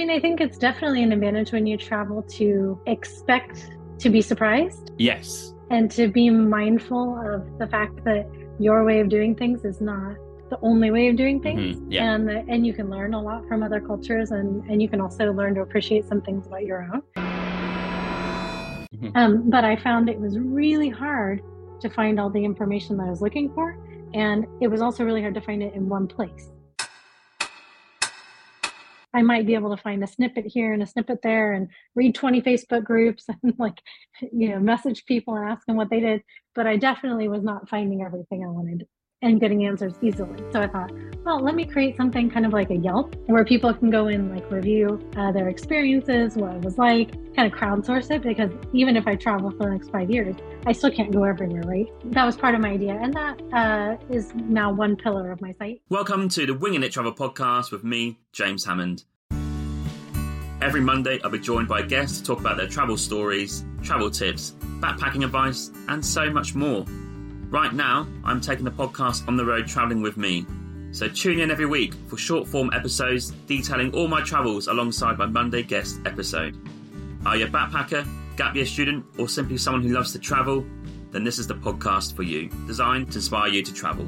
mean, I think it's definitely an advantage when you travel to expect to be surprised. Yes. And to be mindful of the fact that your way of doing things is not the only way of doing things mm-hmm. yeah. and and you can learn a lot from other cultures and and you can also learn to appreciate some things about your own mm-hmm. um, but i found it was really hard to find all the information that i was looking for and it was also really hard to find it in one place I might be able to find a snippet here and a snippet there and read 20 Facebook groups and like, you know, message people and ask them what they did. But I definitely was not finding everything I wanted and getting answers easily. So I thought, well, let me create something kind of like a Yelp where people can go and like review uh, their experiences, what it was like, kind of crowdsource it because even if I travel for the next five years, I still can't go everywhere, right? That was part of my idea. And that uh, is now one pillar of my site. Welcome to the Winging It Travel podcast with me, James Hammond. Every Monday, I'll be joined by guests to talk about their travel stories, travel tips, backpacking advice, and so much more. Right now, I'm taking the podcast on the road travelling with me. So tune in every week for short form episodes detailing all my travels alongside my Monday guest episode. Are you a backpacker, gap year student, or simply someone who loves to travel? Then this is the podcast for you, designed to inspire you to travel.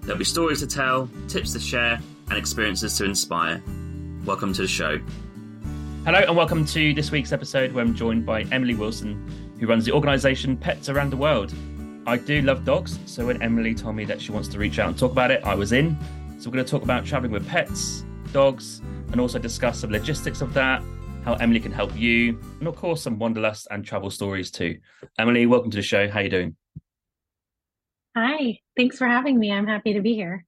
There'll be stories to tell, tips to share, and experiences to inspire. Welcome to the show. Hello, and welcome to this week's episode where I'm joined by Emily Wilson, who runs the organisation Pets Around the World. I do love dogs, so when Emily told me that she wants to reach out and talk about it, I was in. So we're going to talk about traveling with pets, dogs, and also discuss some logistics of that, how Emily can help you, and of course some wanderlust and travel stories too. Emily, welcome to the show. How are you doing? Hi, thanks for having me. I'm happy to be here.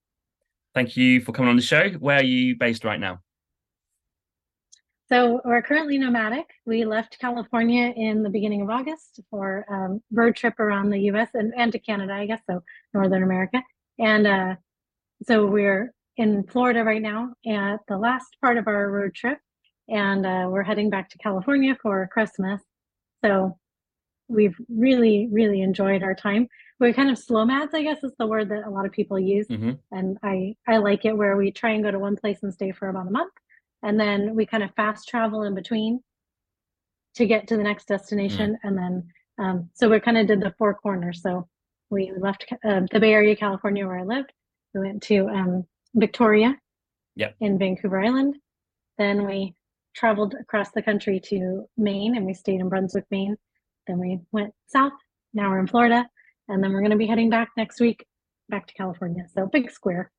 Thank you for coming on the show. Where are you based right now? So we're currently nomadic. We left California in the beginning of August for a um, road trip around the U.S. and, and to Canada, I guess, so Northern America. And uh, so we're in Florida right now at the last part of our road trip, and uh, we're heading back to California for Christmas. So we've really, really enjoyed our time. We're kind of slowmads, I guess is the word that a lot of people use, mm-hmm. and I I like it where we try and go to one place and stay for about a month and then we kind of fast travel in between to get to the next destination mm. and then um, so we kind of did the four corners. So we left uh, the bay area california where i lived. We went to um, victoria yep. in vancouver island. Then we traveled across the country to maine and we stayed in brunswick maine. Then we went south. Now we're in florida. And then we're going to be heading back next week back to california. So big square.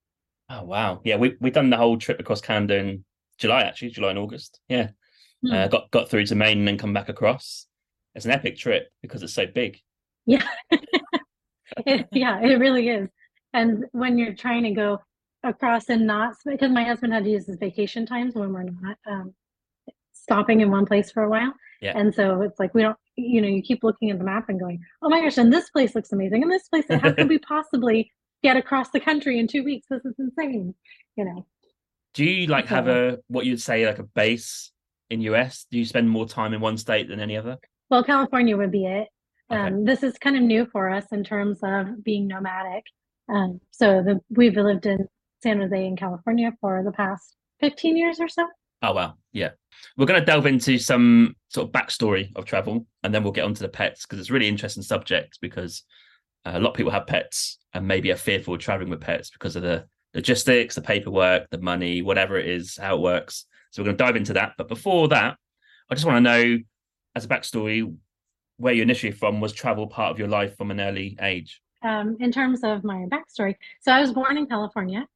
Oh wow. Yeah we, we've done the whole trip across canada in July actually, July and August. Yeah, hmm. uh, got got through to Maine and then come back across. It's an epic trip because it's so big. Yeah, it, yeah, it really is. And when you're trying to go across and not because my husband had to use his vacation times when we're not um, stopping in one place for a while. Yeah. And so it's like we don't, you know, you keep looking at the map and going, oh my gosh, and this place looks amazing, and this place, how could we possibly get across the country in two weeks? This is insane, you know. Do you like have a what you'd say like a base in US? Do you spend more time in one state than any other? Well, California would be it. Okay. Um, this is kind of new for us in terms of being nomadic. Um, so the, we've lived in San Jose in California for the past 15 years or so. Oh wow, yeah. We're going to delve into some sort of backstory of travel, and then we'll get onto the pets because it's a really interesting subject. Because uh, a lot of people have pets and maybe are fearful of traveling with pets because of the logistics, the paperwork, the money, whatever it is, how it works. So we're going to dive into that. But before that, I just want to know, as a backstory, where you're initially from was travel part of your life from an early age? Um, in terms of my backstory, so I was born in California,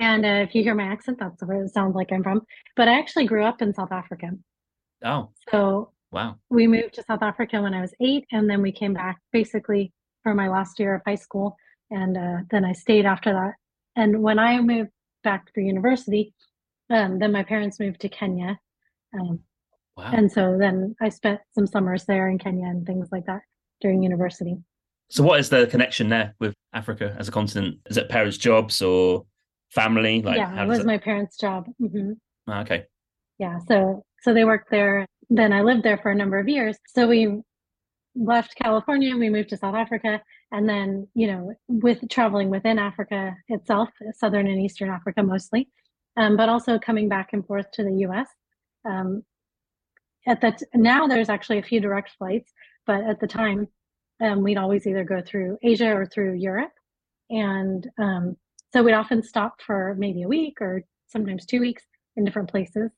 and uh, if you hear my accent, that's where it sounds like I'm from. But I actually grew up in South Africa. Oh, so wow! We moved to South Africa when I was eight, and then we came back basically for my last year of high school, and uh, then I stayed after that and when I moved back for university, um, then my parents moved to Kenya. Um, wow. And so then I spent some summers there in Kenya and things like that during university. So, what is the connection there with Africa as a continent? Is it parents' jobs or family? Like, yeah, it was it... my parents' job. Mm-hmm. Ah, okay. Yeah, so so they worked there. Then I lived there for a number of years. So we left California, we moved to South Africa, and then you know with traveling within Africa itself, southern and eastern Africa mostly, um, but also coming back and forth to the U.S. Um, at that now, there's actually a few direct flights, but at the time, um, we'd always either go through Asia or through Europe, and um, so we'd often stop for maybe a week or sometimes two weeks in different places.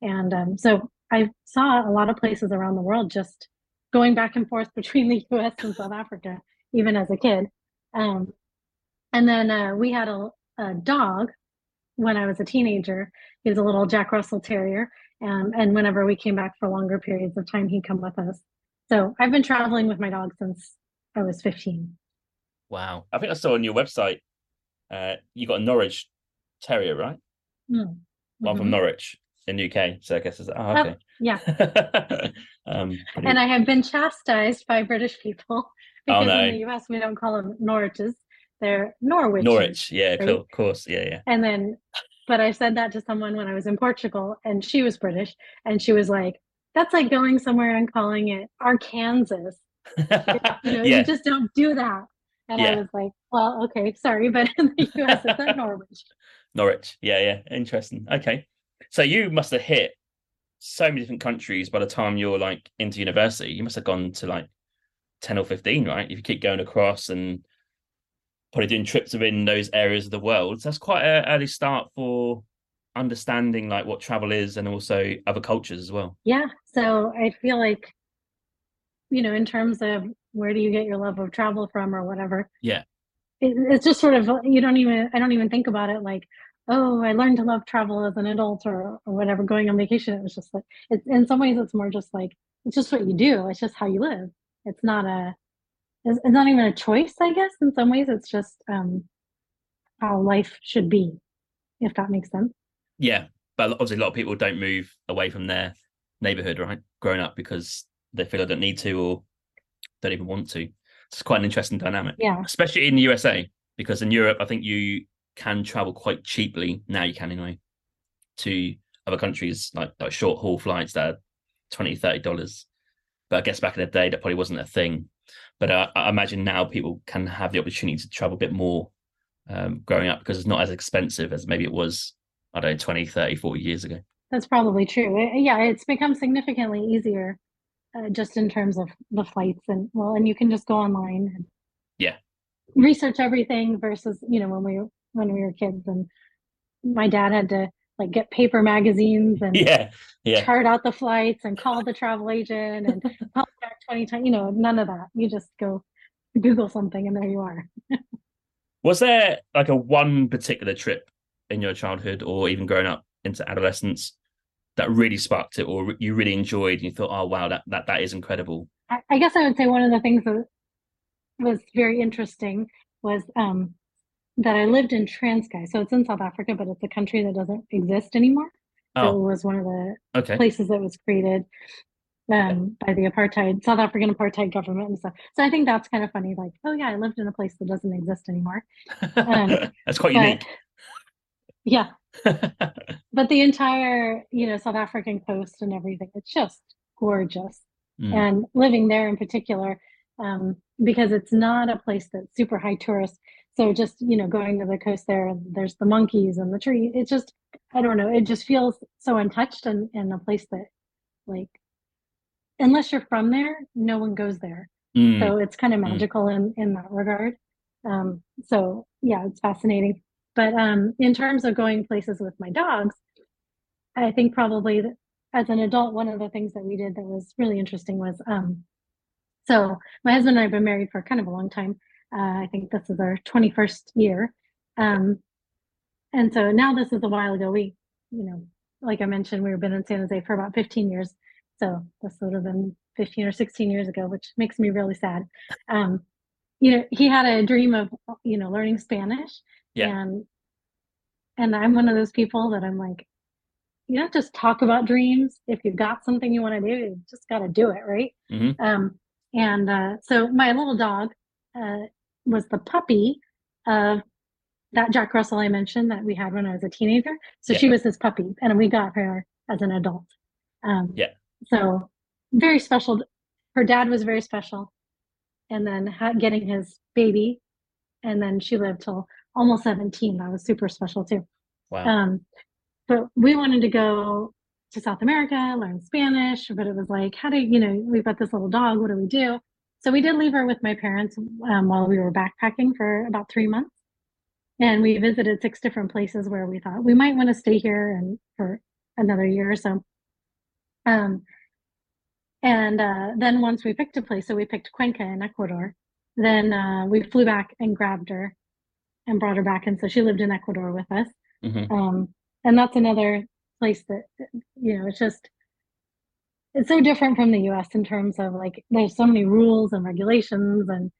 And um, so I saw a lot of places around the world just going back and forth between the US and South Africa, even as a kid. Um, and then uh, we had a, a, dog when I was a teenager. He was a little Jack Russell Terrier. Um, and whenever we came back for longer periods of time, he'd come with us. So I've been traveling with my dog since I was 15. Wow. I think I saw on your website, uh, you got a Norwich Terrier, right? Mm. One mm-hmm. from Norwich in UK. So I guess it's oh, oh okay. Oh, yeah. um, and I have been chastised by British people Oh, because oh, no. in the US we don't call them Norwiches; they're Norwich. Norwich, yeah, right? of course, yeah, yeah. And then, but I said that to someone when I was in Portugal, and she was British, and she was like, "That's like going somewhere and calling it Arkansas." you, know, yeah. you just don't do that. And yeah. I was like, well, okay, sorry, but in the US, it's at Norwich. Norwich, yeah, yeah, interesting. Okay, so you must have hit so many different countries by the time you're like into university. You must have gone to like ten or fifteen, right? If you keep going across and probably doing trips within those areas of the world, so that's quite an early start for understanding like what travel is and also other cultures as well. Yeah, so I feel like you know, in terms of where do you get your love of travel from or whatever. Yeah, it, it's just sort of you don't even I don't even think about it like oh, I learned to love travel as an adult or, or whatever, going on vacation. It was just like, it's in some ways, it's more just like, it's just what you do. It's just how you live. It's not a, it's, it's not even a choice, I guess. In some ways, it's just um, how life should be, if that makes sense. Yeah. But obviously, a lot of people don't move away from their neighborhood, right? Growing up because they feel they don't need to or don't even want to. It's quite an interesting dynamic. Yeah. Especially in the USA, because in Europe, I think you can travel quite cheaply now you can anyway to other countries like like short haul flights that are 20 30 dollars but i guess back in the day that probably wasn't a thing. But uh, i imagine now people can have the opportunity to travel a bit more um, growing up because it's not as expensive as maybe it was i don't know 20 30 40 years ago. That's probably true. Yeah it's become significantly easier uh, just in terms of the flights and well and you can just go online and yeah. research everything versus you know when we when we were kids and my dad had to like get paper magazines and yeah, yeah. chart out the flights and call the travel agent and call back 20 times you know none of that. You just go google something and there you are. Was there like a one particular trip in your childhood or even growing up into adolescence that really sparked it or you really enjoyed and you thought oh wow that that, that is incredible I, I guess i would say one of the things that was very interesting was um that I lived in Transkei. So it's in South Africa, but it's a country that doesn't exist anymore. Oh. So it was one of the okay. places that was created um, by the apartheid, South African apartheid government and stuff. So I think that's kind of funny. Like, oh yeah, I lived in a place that doesn't exist anymore. Um, that's quite but, unique. Yeah. but the entire, you know, South African coast and everything, it's just gorgeous. Mm. And living there in particular, um, because it's not a place that's super high tourist so just you know going to the coast there and there's the monkeys and the tree it just i don't know it just feels so untouched and in a place that like unless you're from there no one goes there mm. so it's kind of mm. magical mm. in in that regard um so yeah it's fascinating but um in terms of going places with my dogs i think probably as an adult one of the things that we did that was really interesting was um so my husband and i have been married for kind of a long time uh, I think this is our 21st year. Um, and so now this is a while ago. We, you know, like I mentioned, we've been in San Jose for about 15 years. So this would have been 15 or 16 years ago, which makes me really sad. Um, you know, he had a dream of, you know, learning Spanish. Yeah. And and I'm one of those people that I'm like, you don't just talk about dreams. If you've got something you want to do, you just got to do it, right? Mm-hmm. Um, and uh, so my little dog, uh, was the puppy of that Jack Russell I mentioned that we had when I was a teenager. So yeah. she was his puppy, and we got her as an adult. Um, yeah. So very special. Her dad was very special, and then getting his baby, and then she lived till almost seventeen. That was super special too. Wow. Um, but we wanted to go to South America, learn Spanish, but it was like, how do you know, we've got this little dog, what do we do? So we did leave her with my parents um, while we were backpacking for about three months. And we visited six different places where we thought we might want to stay here and for another year or so. Um, and uh, then once we picked a place, so we picked Cuenca in Ecuador, then uh, we flew back and grabbed her and brought her back. And so she lived in Ecuador with us. Mhm. Um, and that's another place that, you know, it's just, it's so different from the US in terms of like, there's so many rules and regulations and,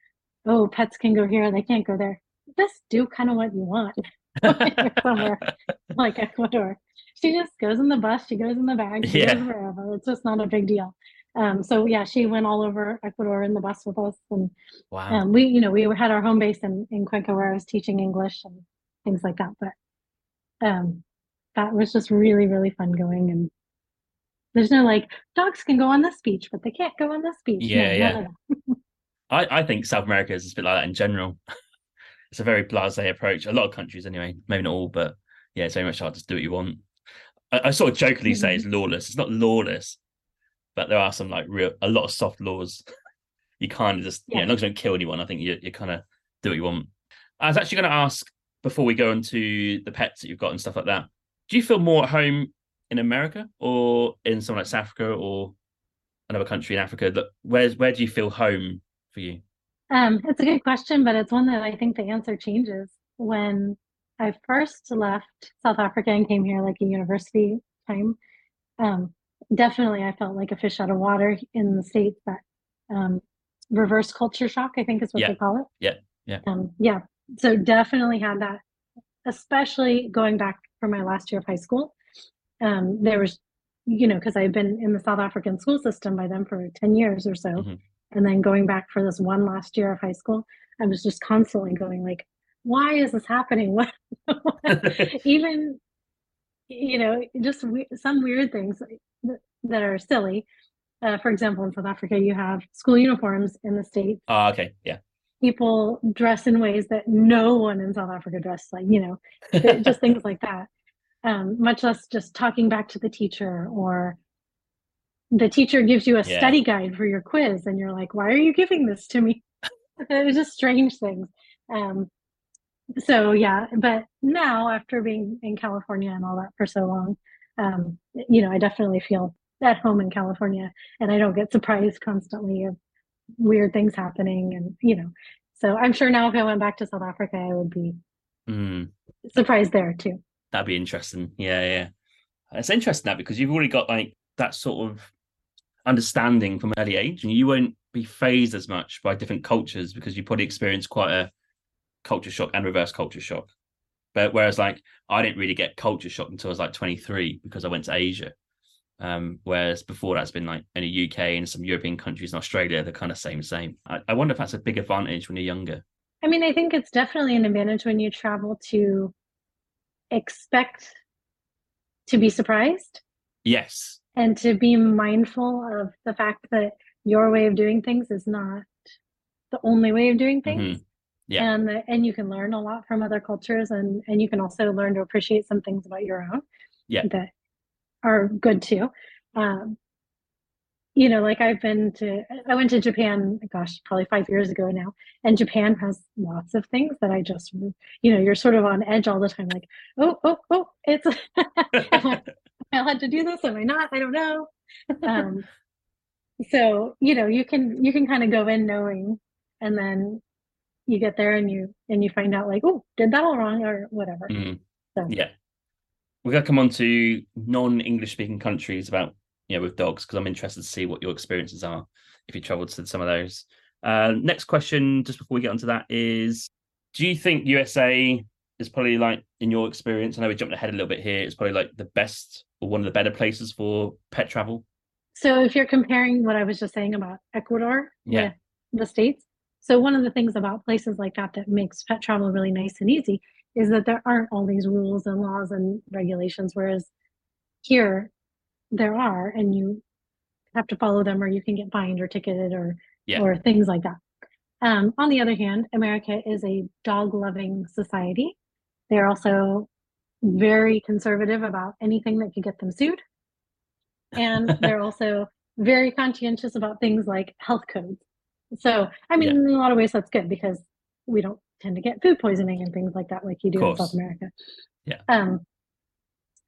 oh, pets can go here, they can't go there. Just do kind of what you want somewhere like Ecuador. She just goes in the bus, she goes in the bag, she Yeah. goes wherever. It's just not a big deal. Um, so yeah, she went all over Ecuador in the bus with us and Wow. um, we, you know, we had our home base in, in Cuenca where I was teaching English and things like that. But um, that was just really, really fun going. And there's no like, dogs can go on this beach, but they can't go on this beach. Yeah, none yeah. I, I think South America is a bit like that in general. it's a very blasé approach. A lot of countries, anyway, maybe not all, but yeah, it's very much hard to do what you want. I, I sort of jokingly say it's mm-hmm. lawless. It's not lawless, but there are some like real, a lot of soft laws. you can't just, yeah, Yeah. as long as you don't kill anyone, I think you you kind of do what you want. I was actually going to ask before we go into the pets that you've got and stuff like that. Do you feel more at home in America or in somewhere like South Africa or another country in Africa? That where's where do you feel home for you? Um, it's a good question, but it's one that I think the answer changes. When I first left South Africa and came here like a university time, um, definitely I felt like a fish out of water in the States that um, reverse culture shock, I think is what Yeah. they call it. Yeah. Yeah. Um, yeah. So definitely had that, especially going back for my last year of high school. Um, there was, you know, because I've been in the South African school system by then for 10 years or so. Mhm. And then going back for this one last year of high school, I was just constantly going like, why is this happening? What, even, you know, just we- some weird things that, are silly. Uh, for example, in South Africa, you have school uniforms in the States Oh, okay, yeah. people dress in ways that no one in South Africa dressed like, you know, just things like that. Um, much less just talking back to the teacher or the teacher gives you a Yeah. study guide for your quiz and you're like, why are you giving this to me? it was just strange things. Um, so yeah, but now after being in California and all that for so long, um, you know, I definitely feel at home in California and I don't get surprised constantly of weird things happening and you know so i'm sure now if i went back to south africa i would be Mm, surprised there too that'd be interesting. Yeah, yeah. It's interesting that because you've already got like that sort of understanding from early age, and you won't be phased as much by different cultures because you probably experienced quite a culture shock and reverse culture shock. But whereas like I didn't really get culture shock until I was like 23 because I went to Asia. Um, whereas before that's been like in the UK and some European countries and Australia, they're kind of same same. I, I wonder if that's a big advantage when you're younger. i mean i think it's definitely an advantage when you travel to expect to be surprised Yes. and to be mindful of the fact that your way of doing things is not the only way of doing things Yeah. and and you can learn a lot from other cultures and and you can also learn to appreciate some things about your own Yeah. that are good too um you know like i've been to i went to japan gosh probably five years ago now and japan has lots of things that i just you know you're sort of on edge all the time like oh oh oh it's am I, am I allowed to do this? Am i not? I don't know. Um so you know you can you can kind of go in knowing and then you get there and you and you find out like oh did that all wrong or whatever. Mm. So- Yeah. We're going to come on to non English speaking countries about, you know, with dogs, because I'm interested to see what your experiences are if you traveled to some of those. Uh, next question, just before we get onto that, is do you think USA is probably like, in your experience, I know we jumped ahead a little bit here, it's probably like the best or one of the better places for pet travel? So if you're comparing what I was just saying about Ecuador Yeah. with the States, so one of the things about places like that that makes pet travel really nice and easy is that there aren't all these rules and laws and regulations, whereas here there are, and you have to follow them or you can get fined or ticketed or Yeah. or things like that. Um, on the other hand, America is a dog loving society. They're also very conservative about anything that could get them sued. and they're also very conscientious about things like health codes. So, I mean, Yeah. in a lot of ways, that's good because we don't tend to get food poisoning and things like that, like you do in. South America. Yeah. Um,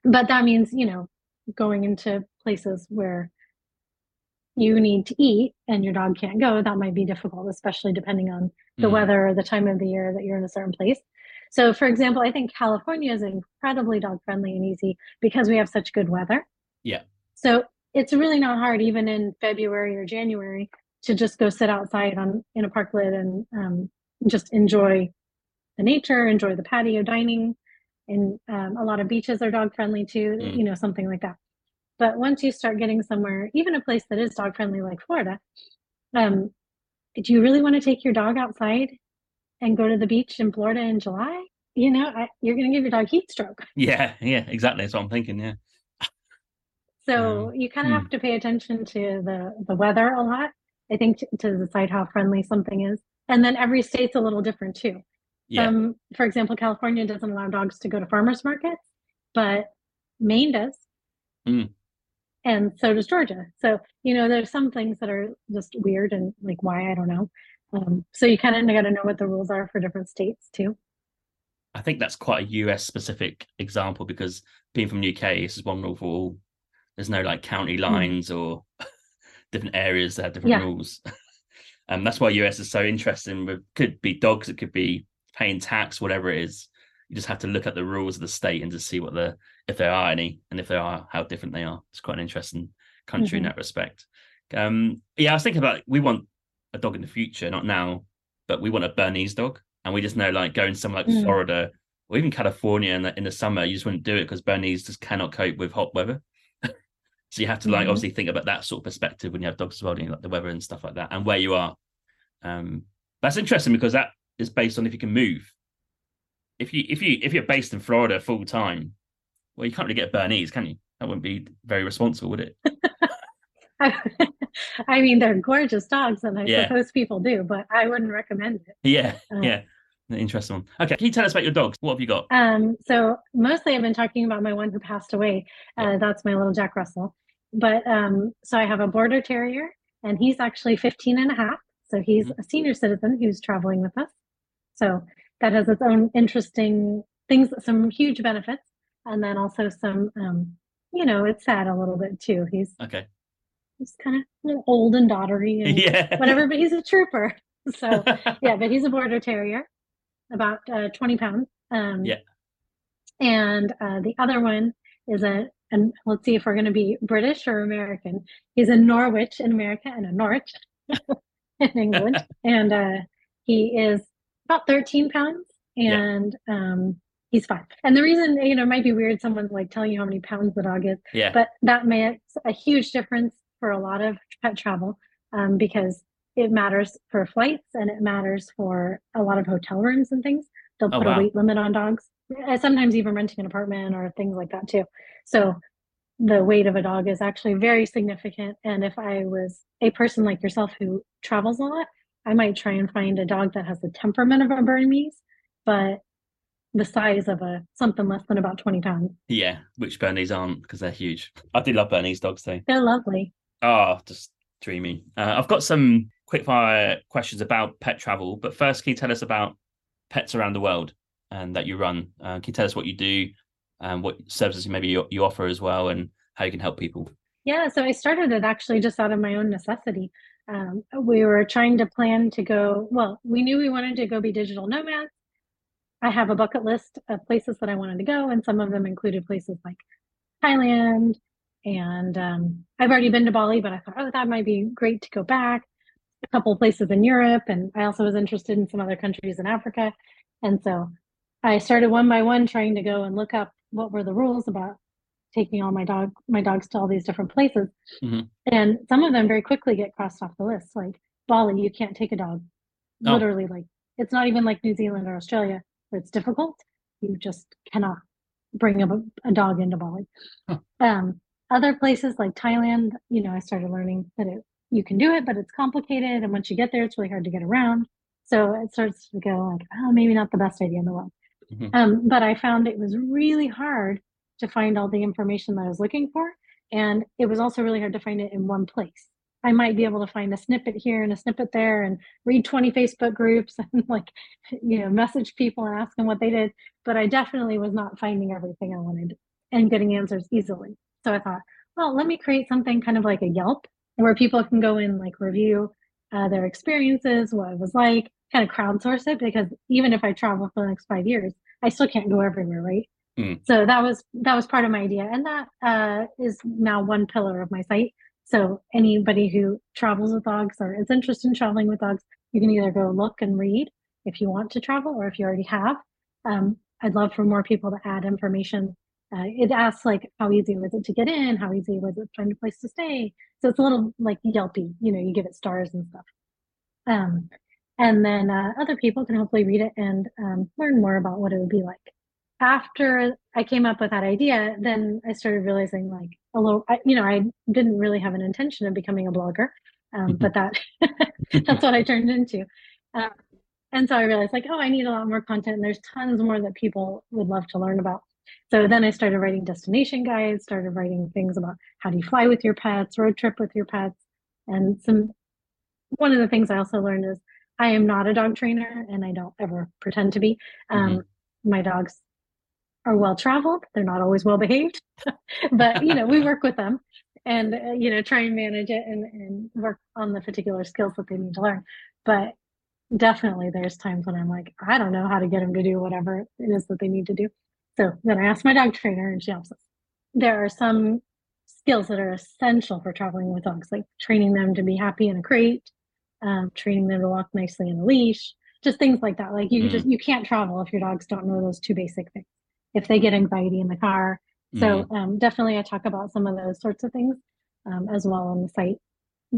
but that means, you know, going into places where you need to eat and your dog can't go, that might be difficult, especially depending on the Mm. weather or the time of the year that you're in a certain place. So, for example, I think California is incredibly dog friendly and easy because we have such good weather. Yeah. So it's really not hard, even in February or January, to just go sit outside on in a parklet and um, just enjoy the nature, enjoy the patio dining. And um, a lot of beaches are dog friendly too, Mm. you know, something like that. But once you start getting somewhere, even a place that is dog friendly like Florida, um, do you really want to take your dog outside and go to the beach in Florida in July? You know, I, you're going to give your dog heat stroke. Yeah, yeah, exactly. That's what I'm thinking. Yeah. So Um, you kind of hmm. have to pay attention to the the weather a lot. I think to, to decide how friendly something is, and then every state's a little different too. Yeah. Um, for example, California doesn't allow dogs to go to farmers markets, but Maine does, Mm. and so does Georgia. So you know, there's some things that are just weird and like why I don't know. Um, so you kind of got to know what the rules are for different states too. I think that's quite a US specific example because being from UK, this is one rule for all. There's no like county lines or different areas that have different Hmm. Yeah. rules. And that's why US is so interesting. With could be dogs, it could be paying tax, whatever it is. You just have to look at the rules of the state and just see what the if there are any, and if there are, how different they are. It's quite an interesting country in Mhm. that respect. Um, yeah, I was thinking about we want a dog in the future, not now, but we want a Bernese dog, and we just know like going somewhere like Mm. Florida or even California in the in the summer, you just wouldn't do it because Bernese just cannot cope with hot weather. so you have to like Mhm. obviously think about that sort of perspective when you have dogs as well, you know, like the weather and stuff like that, and where you are. Um, that's interesting because that is based on if you can move. If you if you if you're based in Florida full time, well, you can't really get Bernese, can you? That wouldn't be very responsible, would it? I mean, they're gorgeous dogs, and I Yeah. suppose people do, but I wouldn't recommend it. Yeah, Uh, yeah. Interesting one. Okay, can you tell us about your dogs? What have you got? Um, so mostly I've been talking about my one who passed away. Uh, Yeah. that's my little Jack Russell. But um, so I have a border terrier, and he's actually 15 and a half. So he's Mhm. a senior citizen who's traveling with us. So that has its own interesting things, some huge benefits, and then also some, um, you know, it's sad a little bit too. He's Okay. he's kind of old and doddery and yeah. whatever, but he's a trooper. So yeah, but he's a border terrier, about uh, 20 pounds. Um, Yeah. And uh, the other one is a, and let's see if we're going to be British or American. He's a Norwich in America and a Norwich in England. and uh, he is about 13 pounds Yeah. and um, he's fine. And the reason, you know, it might be weird, someone's like telling you how many pounds the dog is, yeah. but that makes a huge difference for a lot of pet travel um, because it matters for flights and it matters for a lot of hotel rooms and things. They'll Oh, put wow. a weight limit on dogs. Sometimes even renting an apartment or things like that too. So the weight of a dog is actually very significant. And if I was a person like yourself who travels a lot, I might try and find a dog that has the temperament of a Bernese, but the size of a something less than about 20 pounds. Yeah, which Bernese aren't because they're huge. I do love Bernese dogs though. They're lovely. Oh, just dreamy. Uh, I've got some quick fire questions about pet travel, but first, can you tell us about pets around the world and that you run? Uh, can you tell us what you do and what services maybe you, you offer as well and how you can help people? Yeah, so I started it actually just out of my own necessity. Um, we were trying to plan to go, well, we knew we wanted to go be digital nomads. I have a bucket list of places that I wanted to go, and some of them included places like Thailand. And um, I've already been to Bali, but I thought, oh, that might be great to go back. A couple of places in Europe, and I also was interested in some other countries in Africa. And so I started one by one trying to go and look up what were the rules about taking all my dog my dogs to all these different places. Mhm. And some of them very quickly get crossed off the list. Like Bali, you can't take a dog. Oh. Literally, like it's not even like New Zealand or Australia where it's difficult. You just cannot bring a, a dog into Bali. Huh. Um, other places like Thailand, you know, I started learning that it you can do it, but it's complicated, and once you get there, it's really hard to get around. So it starts to go like, oh, maybe not the best idea in the world. Mhm. Um, but I found it was really hard to find all the information that I was looking for And it was also really hard to find it in one place. I might be able to find a snippet here and a snippet there and read 20 Facebook groups and like, you know, message people and ask them what they did. But I definitely was not finding everything I wanted and getting answers easily. So I thought, well, let me create something kind of like a Yelp where people can go in, like review uh, their experiences, what it was like, kind of crowdsource it because even if I travel for the next five years, I still can't go everywhere, right? Mm. So that was that was part of my idea, and that uh, is now one pillar of my site. So anybody who travels with dogs or is interested in traveling with dogs, you can either go look and read if you want to travel or if you already have. Um, I'd love for more people to add information. Uh, it asks like how easy was it to get in, how easy was it to find a place to stay. So it's a little like Yelpy, you know, you give it stars and stuff. Um, and then uh, other people can hopefully read it and um, learn more about what it would be like after I came up with that idea, then I started realizing like a little, you know, I didn't really have an intention of becoming a blogger, um, but that that's what I turned into. Um, and so I realized like, oh, I need a lot more content. And there's tons more that people would love to learn about. So then I started writing destination guides, started writing things about how do you fly with your pets, road trip with your pets, and some. One of the things I also learned is I am not a dog trainer, and I don't ever pretend to be. Um, mm-hmm. My dogs are well traveled. They're not always well behaved, but you know, we work with them and uh, you know try and manage it and, and work on the particular skills that they need to learn. But definitely, there's times when I'm like, I don't know how to get them to do whatever it is that they need to do. So then I ask my dog trainer, and she helps us. There are some skills that are essential for traveling with dogs, like training them to be happy in a crate, um, training them to walk nicely in a leash, just things like that. Like you mm. just you can't travel if your dogs don't know those two basic things if they get anxiety in the car. So mm-hmm. um, definitely, I talk about some of those sorts of things um, as well on the site.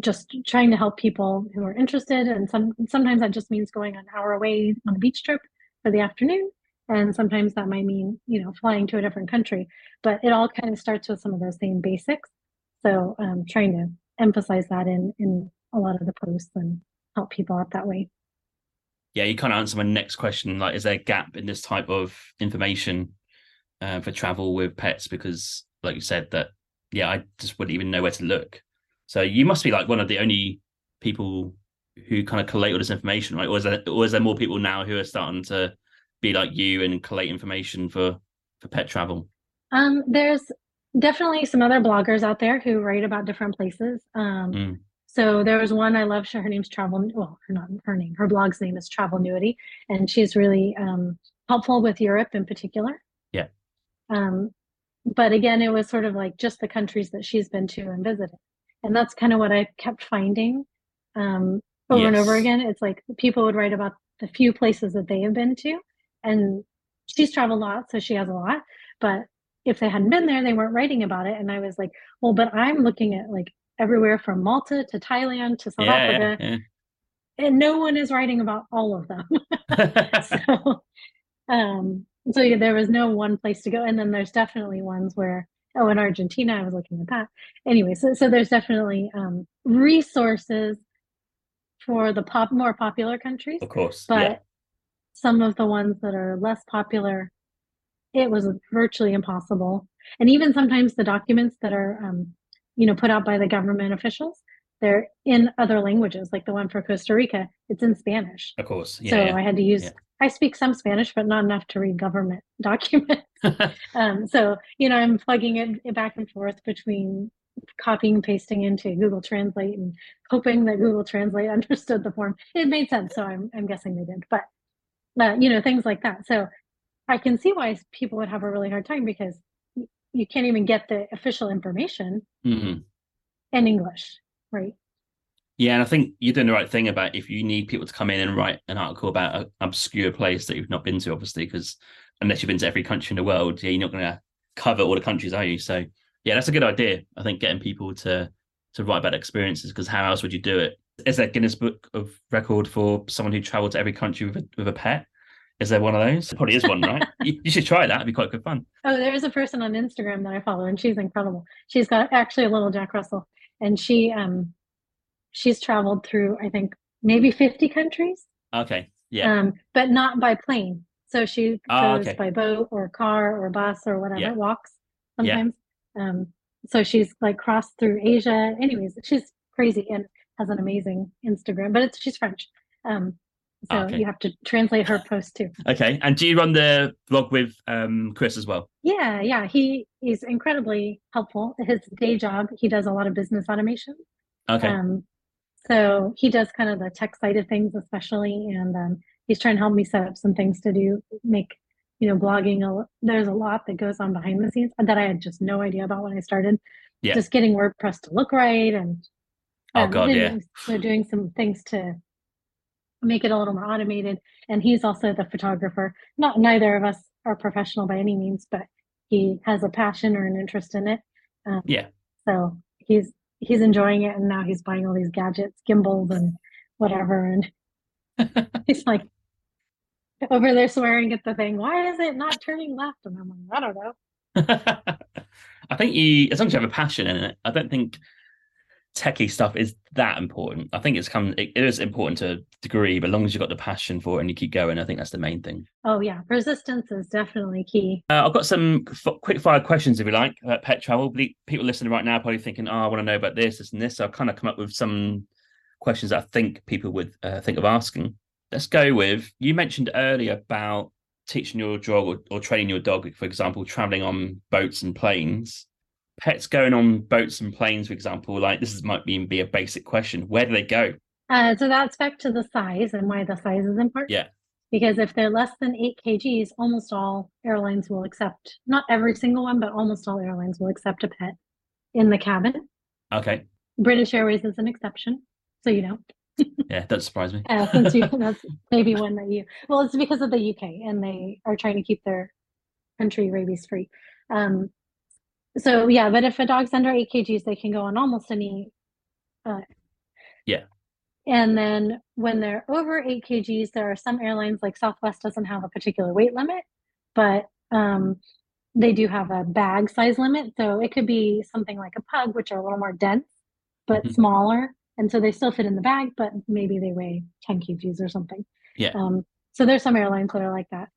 Just trying to help people who are interested, and some sometimes that just means going an hour away on a beach trip for the afternoon, and sometimes that might mean you know flying to a different country. But it all kind of starts with some of those same basics. So um, trying to emphasize that in in a lot of the posts and help people out that way yeah, you kind of answer my next question. Like, is there a gap in this type of information uh, for travel with pets because, like you said, that yeah, I just wouldn't even know where to look. So you must be like one of the only people who kind of collate all this information, right? Or is there, or is there more people now who are starting to be like you and collate information for for pet travel? Um, there's definitely some other bloggers out there who write about different places. Um, mm. So there was one I love. Her name's Travel. Well, her not her name. Her blog's name is Travelnuity, and she's really um, helpful with Europe in particular. Um, but again, it was sort of like just the countries that she's been to and visited. And that's kind of what I kept finding um, over yes. and over again. It's like people would write about the few places that they have been to. And she's traveled a lot, so she has a lot. But if they hadn't been there, they weren't writing about it. And I was like, well, but I'm looking at like everywhere from Malta to Thailand to South yeah, Africa. Yeah, yeah. And no one is writing about all of them. so, um, so yeah, there was no one place to go and then there's definitely ones where oh in argentina i was looking at that anyway so, so there's definitely um, resources for the pop more popular countries of course but yeah. some of the ones that are less popular it was virtually impossible and even sometimes the documents that are um, you know put out by the government officials they're in other languages like the one for costa rica it's in spanish of course yeah, so yeah. i had to use I speak some Spanish, but not enough to read government documents. um, so, you know, I'm plugging it back and forth between copying and pasting into Google Translate and hoping that Google Translate understood the form. It made sense, so I'm, I'm guessing they did. But, uh, you know, things like that. So I can see why people would have a really hard time because you can't even get the official information mm-hmm. in English, right? Yeah, and I think you're doing the right thing about if you need people to come in and write an article about an obscure place that you've not been to, obviously, because unless you've been to every country in the world, yeah, you're not going to cover all the countries, are you? So, yeah, that's a good idea. I think getting people to to write about experiences, because how else would you do it? Is there a Guinness Book of Record for someone who travelled to every country with a, with a pet? Is there one of those? There probably is one, right? you, you, should try that. It'd be quite good fun. Oh, there's a person on Instagram that I follow, and she's incredible. She's got actually a little Jack Russell, and she um she's traveled through I think maybe 50 countries. Okay. Yeah. Um, but not by plane. So she oh, goes okay. by boat or car or bus or whatever, yeah. walks sometimes. Yeah. Um, so she's like crossed through Asia. Anyways, she's crazy and has an amazing Instagram, but it's she's French. Um, so Okay. you have to translate her post too. Okay. And do you run the blog with um, Chris as well? Yeah, yeah. He is incredibly helpful. His day job, he does a lot of business automation. Okay. Um, so he does kind of the tech side of things, especially, and um, he's trying to help me set up some things to do, make you know blogging. A, there's a lot that goes on behind the scenes that I had just no idea about when I started. Yeah. Just getting WordPress to look right, and Oh, um, God, yeah. So doing some things to make it a little more automated. And he's also the photographer. Not neither of us are professional by any means, but he has a passion or an interest in it. Um, Yeah. So he's he's enjoying it, and now he's buying all these gadgets, gimbals, and whatever. And he's like over there swearing at the thing. Why is it not turning left? And I'm like, I don't know. I think you, as long as you have a passion in it, I don't think techie stuff is that important. I think it's come, it, it is important to a degree, but as long as you've got the passion for it and you keep going, I think that's the main thing. Oh yeah, resistance is definitely key. Uh, I've got some f- quick fire questions, if you like, about pet travel. People listening right now probably thinking, oh, I want to know about this, this, and this. So I've kind of come up with some questions that I think people would uh, think of asking. Let's go with you mentioned earlier about teaching your dog or, or training your dog, for example, traveling on boats and planes. Pets going on boats and planes, for example, like this is, might even be a basic question. Where do they go? Uh, so that's back to the size and why the size is important. Yeah. Because if they're less than eight kgs, almost all airlines will accept, not every single one, but almost all airlines will accept a pet in the cabin. Okay. British Airways is an exception. So, you know, Yeah, that surprised me. uh, since you, that's maybe one that you, well, it's because of the UK and they are trying to keep their country rabies free. Um, so yeah, but if a dog's under eight kgs, they can go on almost any. Uh, Yeah. And then when they're over eight kgs, there are some airlines like Southwest doesn't have a particular weight limit, but um, they do have a bag size limit. So it could be something like a pug, which are a little more dense, but Mhm. smaller. And so they still fit in the bag, but maybe they weigh 10 kgs or something. Yeah. Um, so there's some airlines that are like that.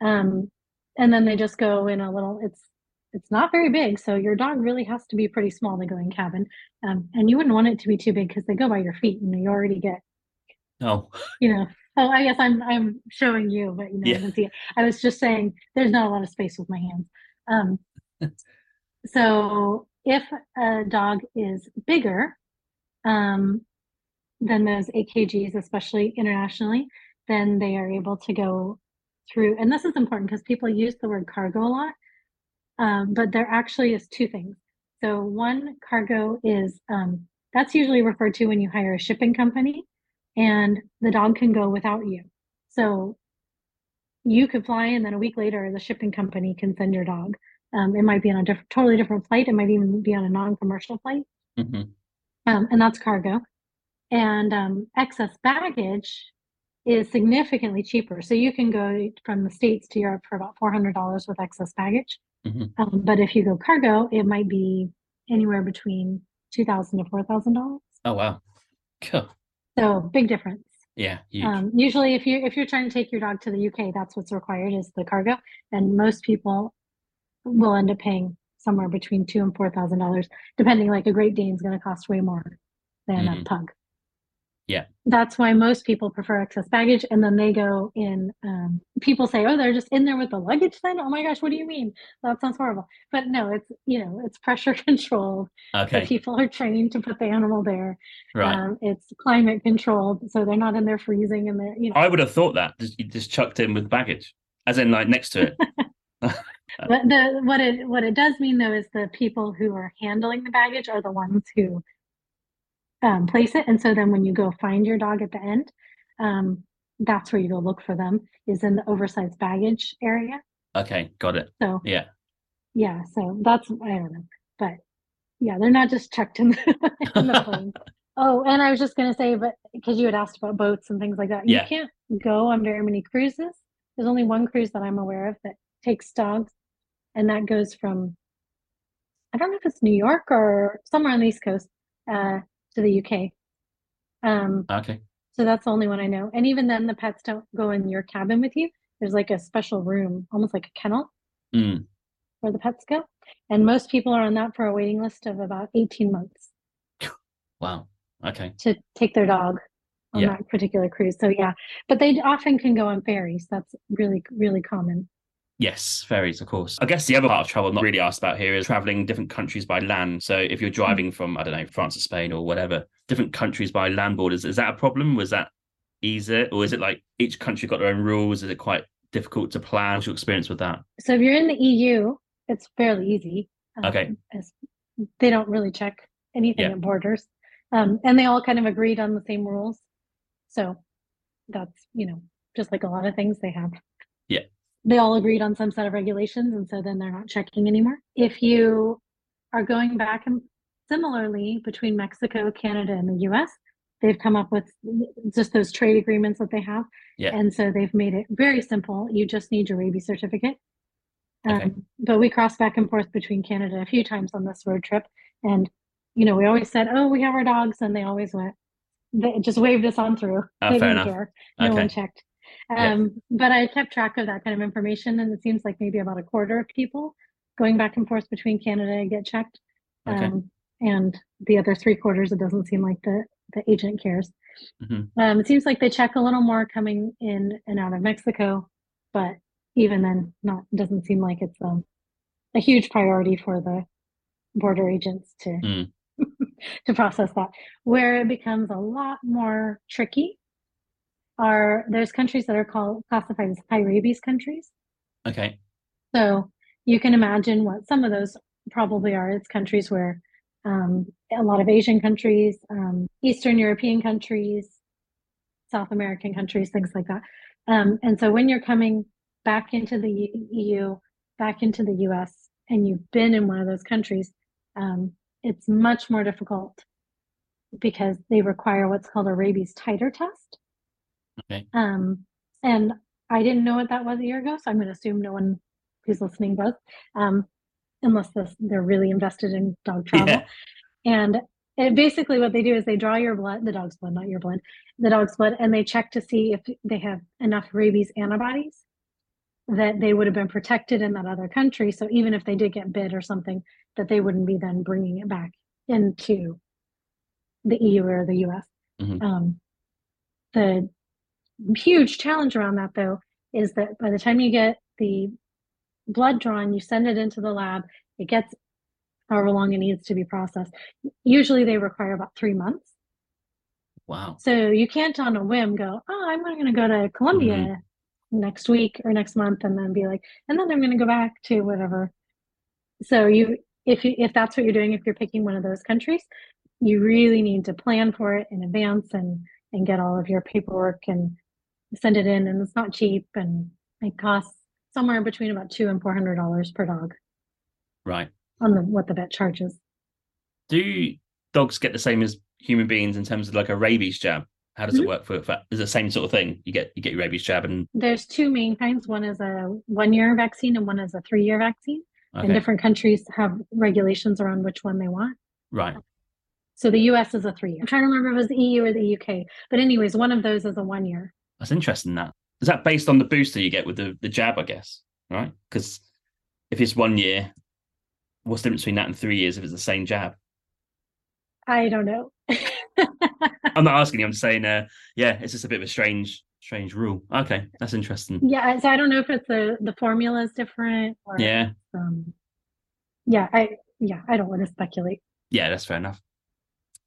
Um, and then they just go in a little, it's it's not very big, so your dog really has to be pretty small to go in cabin. Um, and you wouldn't want it to be too big because they go by your feet and you already get, Oh, you know. Oh, I guess I'm I'm showing you, but you know, Yeah. you can see it. I was just saying there's not a lot of space with my hands. Um, so if a dog is bigger um, than those eight kgs, especially internationally, then they are able to go through. And this is important because people use the word cargo a lot, um, but there actually is two things. So one cargo is um, that's usually referred to when you hire a shipping company, and the dog can go without you. So you could fly, and then a week later, the shipping company can send your dog. Um, it might be on a diff- totally different flight. It might even be on a non-commercial flight, mhm. um, and that's cargo. And um, excess baggage is significantly cheaper. So you can go from the states to Europe for about four hundred dollars with excess baggage. Mhm. Um, but if you go cargo, it might be anywhere between two thousand to four thousand dollars. oh wow, cool. So big difference. Yeah. Um, usually, if you if you're trying to take your dog to the UK, that's what's required is the cargo, and most people will end up paying somewhere between two and four thousand dollars, depending. Like a Great Dane's going to cost way more than a Mhm. pug. Yeah. that's why most people prefer excess baggage, and then they go in. Um, people say, "Oh, they're just in there with the luggage." Then, oh my gosh, what do you mean? That sounds horrible. But no, it's you know, it's pressure controlled. The okay, people are trained to put the animal there. right. Um, it's climate controlled, so they're not in there freezing and they're, you know, I would have thought that just, you just chucked in with baggage, as in like next to it. but the what it what it does mean though is the people who are handling the baggage are the ones who um, place it. And so then when you go find your dog at the end, um, that's where you go look for them is in the oversized baggage area. okay, got it. So Yeah, yeah, so that's I don't know, but yeah, they're not just checked in the, in the plane. Oh, and I was just gonna say, but because you had asked about boats and things like that, Yeah. you can't go on very many cruises. There's only one cruise that I'm aware of that takes dogs, and that goes from I don't know if it's New York or somewhere on the East Coast uh, to the UK. Um, okay. so that's the only one I know. And even then, the pets don't go in your cabin with you. There's like a special room, almost like a kennel, Mm, where the pets go. And most people are on that for a waiting list of about 18 months Wow. Okay. to take their dog on Yeah. that particular cruise. So yeah, but they often can go on ferries. That's really, really common. Yes, ferries, of course. I guess the other part of travel not really asked about here is traveling different countries by land. So if you're driving from, I don't know, France to Spain or whatever, different countries by land borders, is that a problem? Was that easier? Or is it like each country got their own rules? Is it quite difficult to plan? What's your experience with that? So if you're in the EU, it's fairly easy. um, Okay. as they don't really check anything Yeah. at borders. Um, and they all kind of agreed on the same rules. So that's, you know, just like a lot of things they have. Yeah. They all agreed on some set of regulations, and so then they're not checking anymore. If you are going back and similarly between Mexico, Canada, and the US, they've come up with just those trade agreements that they have. Yeah. And so they've made it very simple. You just need your rabies certificate. Okay. Um, but we crossed back and forth between Canada a few times on this road trip. And, you know, we always said, oh, we have our dogs. And they always went, they just waved us on through. Ah, they fair didn't enough. care. No Okay. one checked. Yeah. Um, But I kept track of that kind of information. And it seems like maybe about a quarter of people going back and forth between Canada get checked. Okay. Um, and the other three quarters, it doesn't seem like the, the agent cares. Mhm. Um, it seems like they check a little more coming in and out of Mexico, but even then, not doesn't seem like it's um, a huge priority for the border agents to Mm. to process that. Where it becomes a lot more tricky are there's countries that are called classified as high rabies countries. Okay. So you can imagine what some of those probably are. It's countries where um, a lot of Asian countries, um, Eastern European countries, South American countries, things like that. Um, and so when you're coming back into the EU, back into the US, and you've been in one of those countries, um, it's much more difficult because they require what's called a rabies titer test. Okay. Um, and I didn't know what that was a year ago, so I'm going to assume no one who's listening does, um, unless this, they're really invested in dog travel. Yeah. And it, basically, what they do is they draw your blood, the dog's blood, not your blood, the dog's blood, and they check to see if they have enough rabies antibodies that they would have been protected in that other country. So even if they did get bit or something, that they wouldn't be then bringing it back into the EU or the US. Mhm. Um, the huge challenge around that, though, is that by the time you get the blood drawn, you send it into the lab, it gets however long it needs to be processed. Usually they require about three months. Wow. So you can't on a whim go, oh, I'm going to go to Colombia mm-hmm. next week or next month and then be like, and then I'm going to go back to whatever. So you, if you, if that's what you're doing, if you're picking one of those countries, you really need to plan for it in advance and, and get all of your paperwork and send it in. And it's not cheap and it costs somewhere between about two and four hundred dollars per dog Right. on the what the vet charges. Do dogs get the same as human beings in terms of like a rabies jab? How does Mhm. it work for, for is it the same sort of thing? You get you get your rabies jab and There's two main kinds. One is a one year vaccine and one is a three year vaccine. And different countries have regulations around which one they want. Right. So the US is a three year. I'm trying to remember if it was the EU or the UK. But anyways, one of those is a one year. That's interesting that. Is that based on the booster you get with the, the jab, I guess? Right? Because if it's one year, what's the difference between that and three years if it's the same jab? I don't know. I'm not asking you, I'm saying uh yeah, it's just a bit of a strange, strange rule. Okay, that's interesting. yeah, so I don't know if it's the the formula is different or Yeah, um yeah, I yeah, I don't want to speculate. yeah, that's fair enough.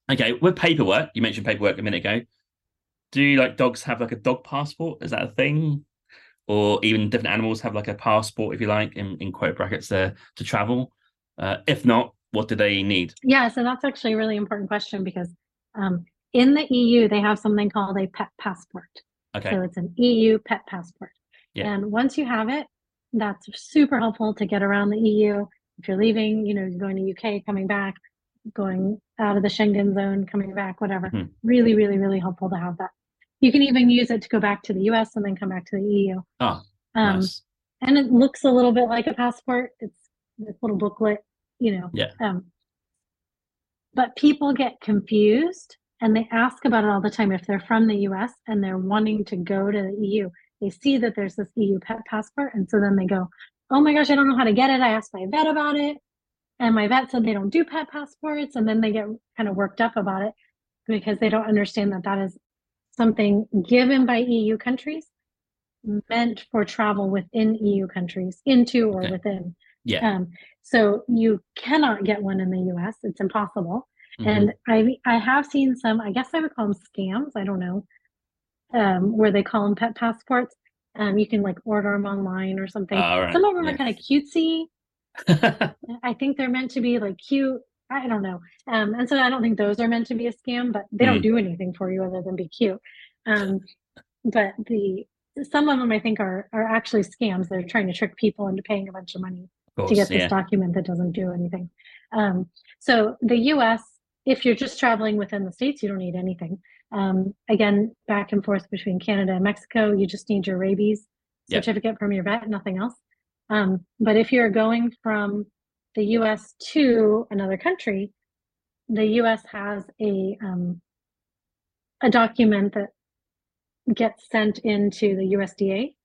Okay, with paperwork, you mentioned paperwork a minute ago. Do like dogs have like a dog passport? Is that a thing? Or even different animals have like a passport, if you like, in, in quote brackets there to travel? Uh, if not, what do they need? Yeah, so that's actually a really important question because um in the EU they have something called a pet passport. Okay. So it's an EU pet passport. Yeah. And once you have it, that's super helpful to get around the EU. If you're leaving, you know, you're going to UK, coming back, going out of the Schengen zone, coming back, whatever. Mhm. Really, really, really helpful to have that. You can even use it to go back to the US and then come back to the EU. Oh, Um, nice. and it looks a little bit like a passport. It's this little booklet, you know. Yeah. Um, but people get confused and they ask about it all the time if they're from the US and they're wanting to go to the EU. They see that there's this EU pet passport, and so then they go, "Oh my gosh, I don't know how to get it." I asked my vet about it. And my vet said they don't do pet passports, and then they get kind of worked up about it because they don't understand that that is something given by EU countries meant for travel within EU countries, into or Okay. within. Yeah. Um, so you cannot get one in the US. It's impossible. Mhm. And I I have seen some, I guess I would call them scams. I don't know, um, where they call them pet passports. Um, you can like order them online or something. Right, Some of them are kind of cutesy. I think they're meant to be like cute. I don't know. Um, and so I don't think those are meant to be a scam, but they don't Mm. do anything for you other than be cute. Um, but the some of them I think are are actually scams. They're trying to trick people into paying a bunch of money of to get this yeah. document that doesn't do anything. Um, so the US, if you're just traveling within the states, you don't need anything. Um, again, back and forth between Canada and Mexico, you just need your rabies Yep. certificate from your vet, nothing else. Um, but if you're going from the US to another country, the US has a um, a document that gets sent into the USDA,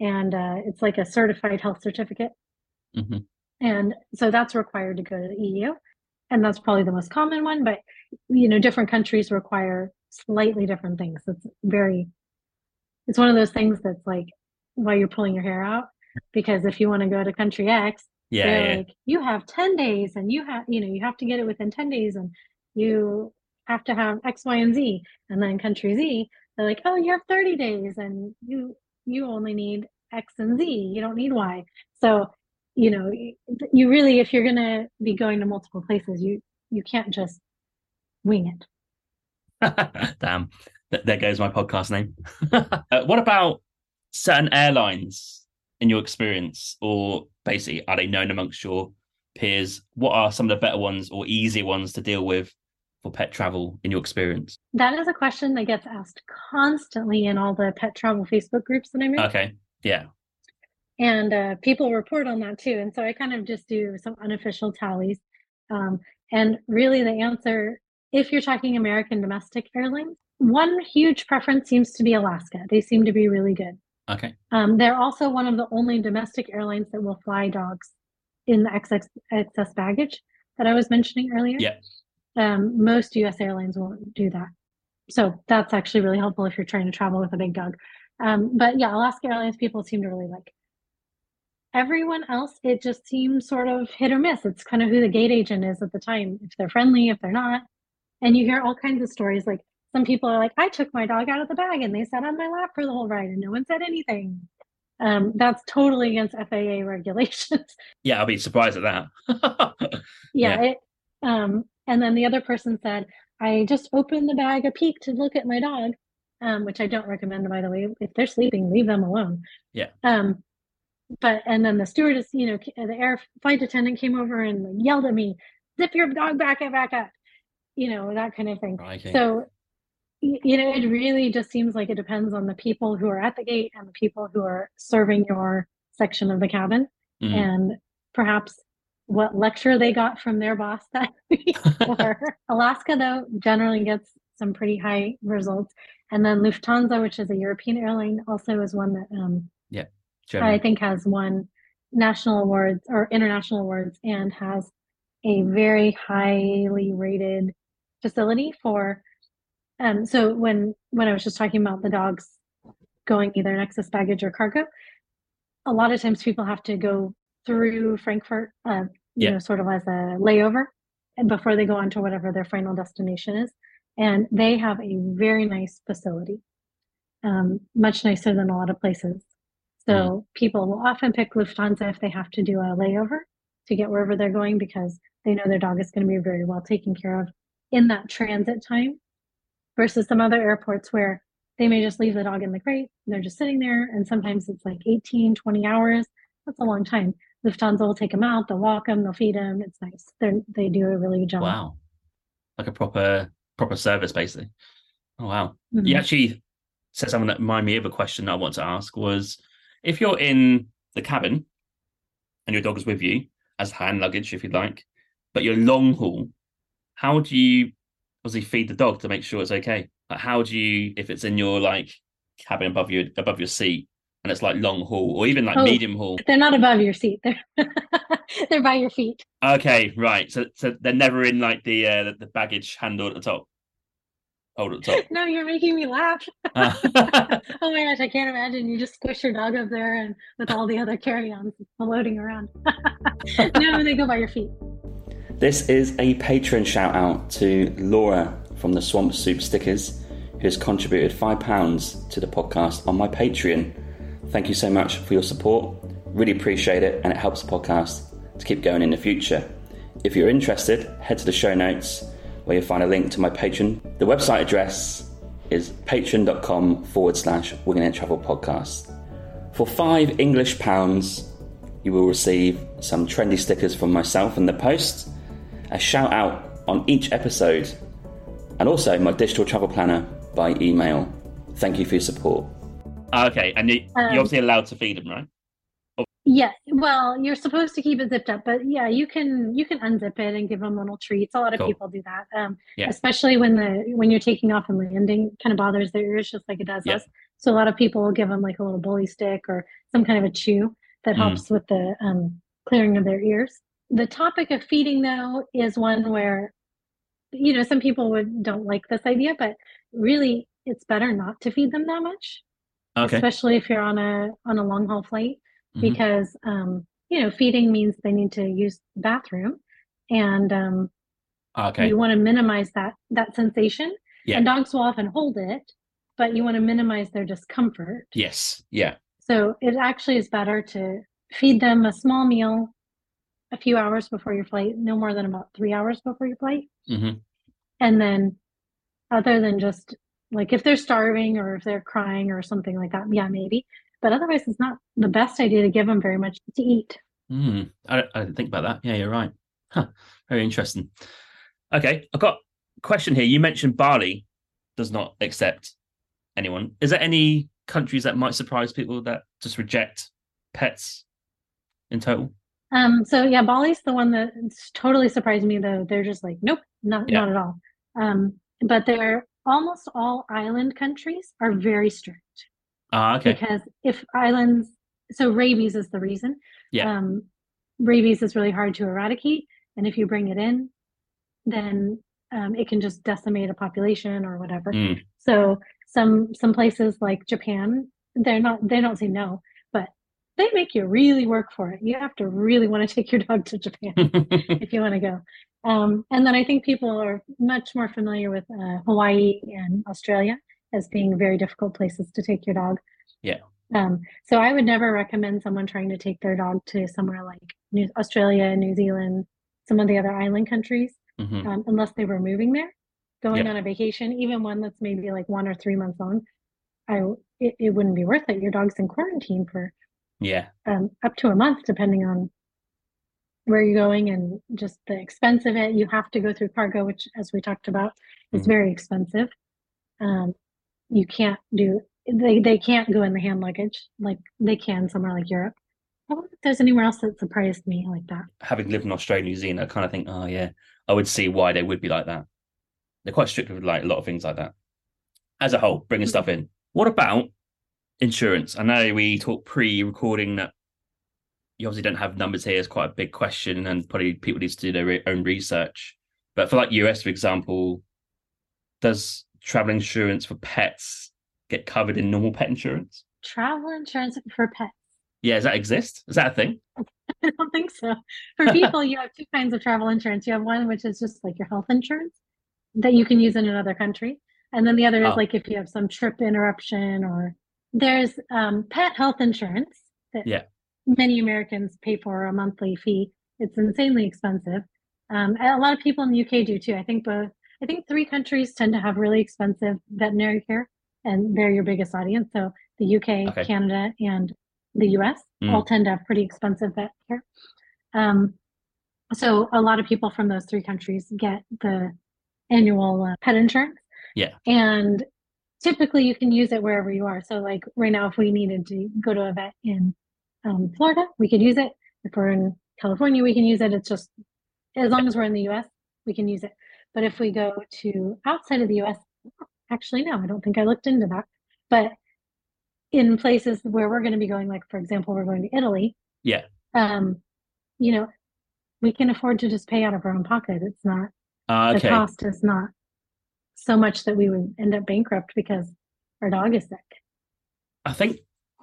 and uh, it's like a certified health certificate. Mhm. And so that's required to go to the EU. And that's probably the most common one, but you know, different countries require slightly different things. It's very it's one of those things that's like why you're pulling your hair out. Because if you want to go to country X, Yeah, they're yeah. like, you have 10 days and you have, you know, you have to get it within 10 days and you have to have X, Y, and Z. And then country Z, they're like, oh, you have 30 days and you you only need X and Z. You don't need Y. So, you know, you really, if you're gonna be going to multiple places, you you can't just wing it. Damn. Th- There goes my podcast name. Uh, what about certain airlines in your experience, or basically, are they known amongst your peers? What are some of the better ones or easier ones to deal with for pet travel in your experience? That is a question that gets asked constantly in all the pet travel Facebook groups that I'm in. Okay. Yeah. and uh, people report on that too. And so I kind of just do some unofficial tallies. Um, and really, the answer, if you're talking American domestic airlines, one huge preference seems to be Alaska. They seem to be really good. Okay. Um, they're also one of the only domestic airlines that will fly dogs in the excess, excess baggage that I was mentioning earlier. Yeah. Um, most US airlines won't do that. So that's actually really helpful if you're trying to travel with a big dog. Um, but yeah, Alaska Airlines people seem to really like. Everyone else, it just seems sort of hit or miss. It's kind of who the gate agent is at the time, if they're friendly, if they're not. And you hear all kinds of stories. Like some people are like, I took my dog out of the bag and they sat on my lap for the whole ride and no one said anything. Um, that's totally against FAA regulations. Yeah, I'll be surprised at that. yeah, Yeah. It, um, and then the other person said, I just opened the bag a peek to look at my dog, um, which I don't recommend, by the way. If they're sleeping, leave them alone. Yeah. Um, but and then the stewardess, you know, the air flight attendant came over and yelled at me, "Zip your dog back up, back up," you know, that kind of thing. So, you know, it really just seems like it depends on the people who are at the gate and the people who are serving your section of the cabin Mhm. and perhaps what lecture they got from their boss that week. or Alaska, though, generally gets some pretty high results. And then Lufthansa, which is a European airline, also is one that um, I think has won national awards or international awards and has a very highly rated facility for. Um, so when when I was just talking about the dogs going either in excess baggage or cargo, a lot of times people have to go through Frankfurt, uh, you Yeah. know, sort of as a layover, and before they go on to whatever their final destination is. And they have a very nice facility, um, much nicer than a lot of places. So people will often pick Lufthansa if they have to do a layover to get wherever they're going because they know their dog is going to be very well taken care of in that transit time versus some other airports where they may just leave the dog in the crate and they're just sitting there and sometimes it's like 18 20 hours that's a long time lufthansa will take them out they'll walk them they'll feed them it's nice they they do a really good job Wow. Like a proper proper service, basically. Oh wow. Mhm. You actually said something that reminded me of a question that I want to ask was if you're in the cabin and your dog is with you as hand luggage, if you'd like, but you're long haul, how do you obviously feed the dog to make sure it's okay? Like how do you if it's in your like cabin above your above your seat, and it's like long haul or even like Oh. medium haul. They're not above your seat. They're they're by your feet. Okay, right. So so they're never in like the uh, the- the baggage handle at the top. Hold at the top. No, you're making me laugh. Ah. Oh my gosh, I can't imagine you just squish your dog up there and with all the other carry-ons floating around. no, they go by your feet. This is a Patreon shout out to Laura from the Swamp Soup Stickers, who has contributed £5 to the podcast on my Patreon. Thank you so much for your support. Really appreciate it, and it helps the podcast to keep going in the future. If you're interested, head to the show notes where you'll find a link to my Patreon. The website address is patreon.com forward slash Winging It Travel Podcast. For five English pounds, you will receive some trendy stickers from myself and the post, a shout out on each episode, and also my digital travel planner by email. Thank you for your support. okay, and you, Um, you're obviously allowed to feed them, right? Yeah, well, you're supposed to keep it zipped up, but yeah, you can you can unzip it and give them little treats. A lot of Cool. people do that, um, Yeah. especially when the when you're taking off and landing, kind of bothers their ears just like it does Yeah. us. So a lot of people will give them like a little bully stick or some kind of a chew that Mm. helps with the um, clearing of their ears. The topic of feeding, though, is one where you know some people would don't like this idea, but really, it's better not to feed them that much, Okay. especially if you're on a on a long haul flight Mhm. because um, you know feeding means they need to use the bathroom and um, Okay. you want to minimize that that sensation Yeah. and dogs will often hold it but you want to minimize their discomfort Yes. Yeah. so it actually is better to feed them a small meal a few hours before your flight no more than about three hours before your flight hmm and then other than just like if they're starving or if they're crying or something like that yeah maybe but otherwise it's not the best idea to give them very much to eat Mm. I, I didn't think about that. Yeah, you're right. Huh. Very interesting. Okay, I've got a question here. You mentioned Bali does not accept anyone. Is there any countries that might surprise people that just reject pets in total? Um, so yeah, Bali's the one that totally surprised me though. They're just like, nope, not Yeah. not at all. Um, but they're almost all island countries are very strict Ah, okay. because if islands, so rabies is the reason. Yeah. Um, rabies is really hard to eradicate, and if you bring it in, then um, it can just decimate a population or whatever. Mm. So some some places like Japan, they're not they don't say no, they make you really work for it. You have to really want to take your dog to Japan if you want to go. Um, and then I think people are much more familiar with uh, Hawaii and Australia as being very difficult places to take your dog. Yeah. Um, so I would never recommend someone trying to take their dog to somewhere like New Australia, New Zealand, some of the other island countries Mhm. um, unless they were moving there, going Yeah. on a vacation, even one that's maybe like one or three months long. I it, it wouldn't be worth it. Your dog's in quarantine for Yeah. um, up to a month, depending on where you're going and just the expense of it. You have to go through cargo, which, as we talked about, is Mhm. very expensive. Um, you can't do they they can't go in the hand luggage like they can somewhere like Europe. I wonder if there's anywhere else that surprised me like that. Having lived in Australia, New Zealand, I kind of think, oh yeah, I would see why they would be like that. They're quite strict with like a lot of things like that. As a whole, bringing Mhm. stuff in. What about insurance? I know we talked pre-recording that you obviously don't have numbers here. It's quite a big question, and probably people need to do their re- own research. But for like US, for example, does travel insurance for pets get covered in normal pet insurance? Travel insurance for pets. Yeah, does that exist? Is that a thing? I don't think so. For people, you have two kinds of travel insurance. You have one which is just like your health insurance that you can use in another country. And then the other is Oh. like if you have some trip interruption or there's um, pet health insurance that Yeah. many Americans pay for a monthly fee. It's insanely expensive. Um, a lot of people in the UK do too. I think both, I think three countries tend to have really expensive veterinary care and they're your biggest audience. So the UK, Okay. Canada, and the US Mm. all tend to have pretty expensive vet care. Um, so a lot of people from those three countries get the annual uh, pet insurance. Yeah. And typically you can use it wherever you are. So like right now, if we needed to go to a vet in um, Florida, we could use it. If we're in California, we can use it. It's just as long as we're in the US, we can use it. But if we go to outside of the US, actually no, I don't think I looked into that. But in places where we're going to be going, like for example, we're going to Italy. Yeah. Um, you know, we can afford to just pay out of our own pocket. It's not Uh, the cost is not so much that we would end up bankrupt because our dog is sick. I think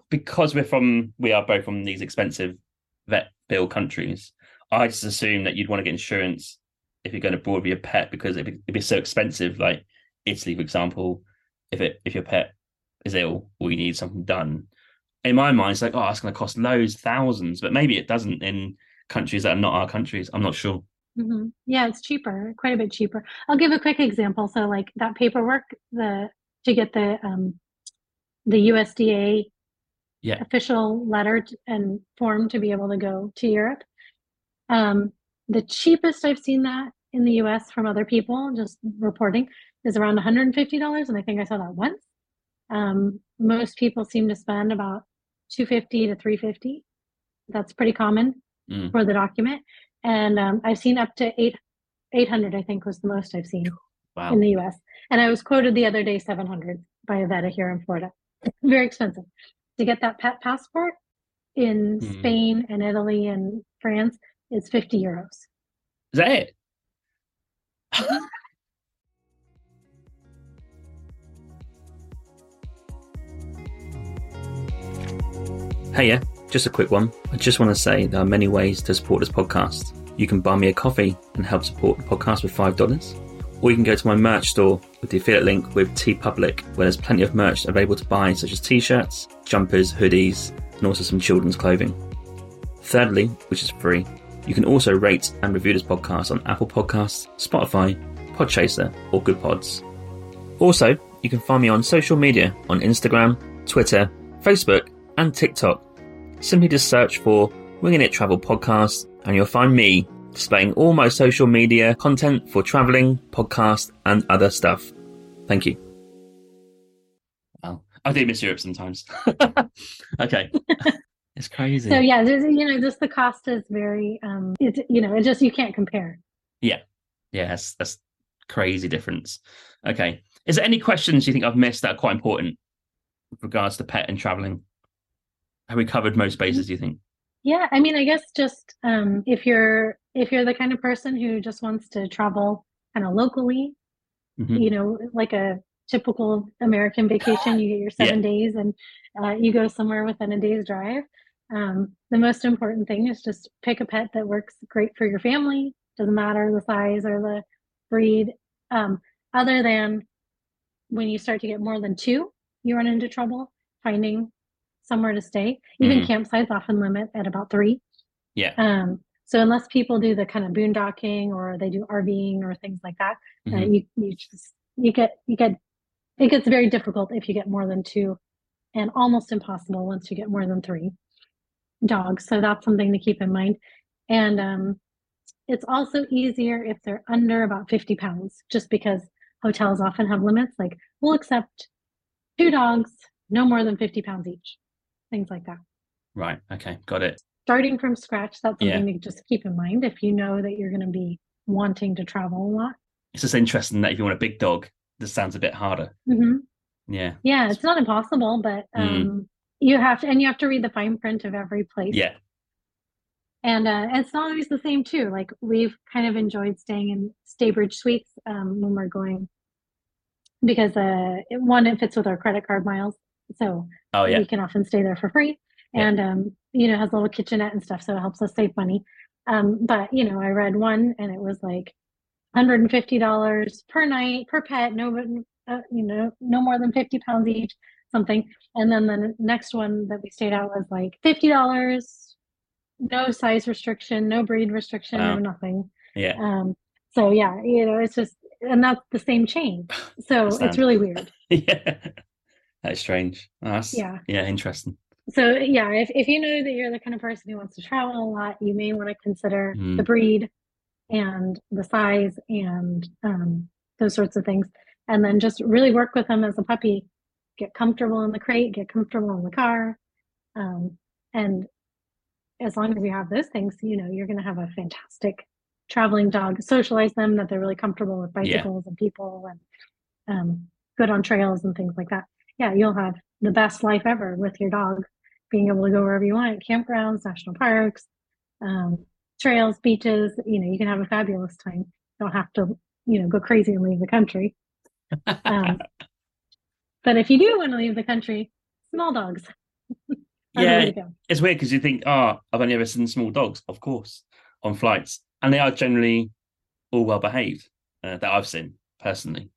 because we're from, we are both from these expensive vet bill countries. I just assume that you'd want to get insurance if you're going abroad with your pet because it'd be, it'd be so expensive. Like Italy, for example, if it if your pet is ill or you need something done, in my mind, it's like, oh, it's going to cost loads, thousands, but maybe it doesn't in countries that are not our countries. I'm not sure. Hmm Yeah, it's cheaper, quite a bit cheaper. I'll give a quick example. So, like that paperwork, the to get the um, the USDA Yeah. official letter t- and form to be able to go to Europe. Um, the cheapest I've seen that in the US from other people just reporting is around $150, and I think I saw that once. Um, most people seem to spend about 250 to 350. That's pretty common Mm. for the document. And um, I've seen up to eight, 800, I think was the most I've seen Wow. in the US. And I was quoted the other day 700 by a vet here in Florida. Very expensive. To get that pet passport in Hmm. Spain and Italy and France, is 50 euros. Is that it? Hey, yeah, just a quick one. I just want to say there are many ways to support this podcast. You can buy me a coffee and help support the podcast with $5, or you can go to my merch store with the affiliate link with TeePublic, where there's plenty of merch available to buy, such as t shirts, jumpers, hoodies, and also some children's clothing. Thirdly, which is free, you can also rate and review this podcast on Apple Podcasts, Spotify, Podchaser, or Good Pods. Also, you can find me on social media on Instagram, Twitter, Facebook, and TikTok. Simply just search for Winging It Travel Podcast, and you'll find me displaying all my social media content for traveling, podcast, and other stuff. Thank you. Wow. I do miss Europe sometimes. okay. it's crazy. So yeah, there's, you know, just the cost is very, um, it's, you know, it just, you can't compare. Yeah, that's that's crazy difference. Okay, is there any questions you think I've missed that are quite important with regards to pet and traveling? Have we covered most bases? Do you think? Yeah, I mean, I guess just um, if you're if you're the kind of person who just wants to travel kind of locally, Mhm. you know, like a typical American vacation, you get your seven days and uh, you go somewhere within a day's drive. Um, the most important thing is just pick a pet that works great for your family. Doesn't matter the size or the breed. Um, other than when you start to get more than two, you run into trouble finding somewhere to stay. Even Mhm. campsites often limit at about three. Yeah. Um, so unless people do the kind of boondocking or they do RVing or things like that, uh, Mhm. you you just you get you get it gets very difficult if you get more than two, and almost impossible once you get more than three dogs. So that's something to keep in mind. And um, it's also easier if they're under about 50 pounds, just because hotels often have limits. Like we'll accept two dogs, no more than 50 pounds each, things like that. Right. Okay. Got it. Starting from scratch, that's Yeah. something to just keep in mind if you know that you're going to be wanting to travel a lot. It's just interesting that if you want a big dog, this sounds a bit harder. hmm Yeah. Yeah, it's not impossible, but Mm. um, you have to, and you have to read the fine print of every place. Yeah. And uh, it's not always the same too. Like we've kind of enjoyed staying in Staybridge Suites um, when we're going because uh, it, one, it fits with our credit card miles, so Oh yeah. we can often stay there for free, Yeah. and um, you know has a little kitchenette and stuff, so it helps us save money. Um, but you know, I read one and it was like $150 per night per pet, no, uh, you know, no more than 50 pounds each, something. And then the next one that we stayed at was like $50, no size restriction, no breed restriction, Wow. no nothing. Yeah. Um, so yeah, you know, it's just, and that's the same chain. So it's really weird. yeah. That's strange. Oh, That's Yeah. Yeah. Interesting. So yeah, if, if you know that you're the kind of person who wants to travel a lot, you may want to consider Mm. the breed and the size and um, those sorts of things. And then just really work with them as a puppy. Get comfortable in the crate, get comfortable in the car. Um, and as long as you have those things, you know, you're going to have a fantastic traveling dog. Socialize them that they're really comfortable with Yeah. bicycles and people and um, good on trails and things like that. Yeah, you'll have the best life ever with your dog, being able to go wherever you want, campgrounds, national parks, um, trails, beaches. You know, you can have a fabulous time. You don't have to, you know, go crazy and leave the country. Um, but if you do want to leave the country, small dogs. are the way Yeah, it's weird because you think, oh, I've only ever seen small dogs, of course, on flights, and they are generally all well behaved uh, that I've seen personally.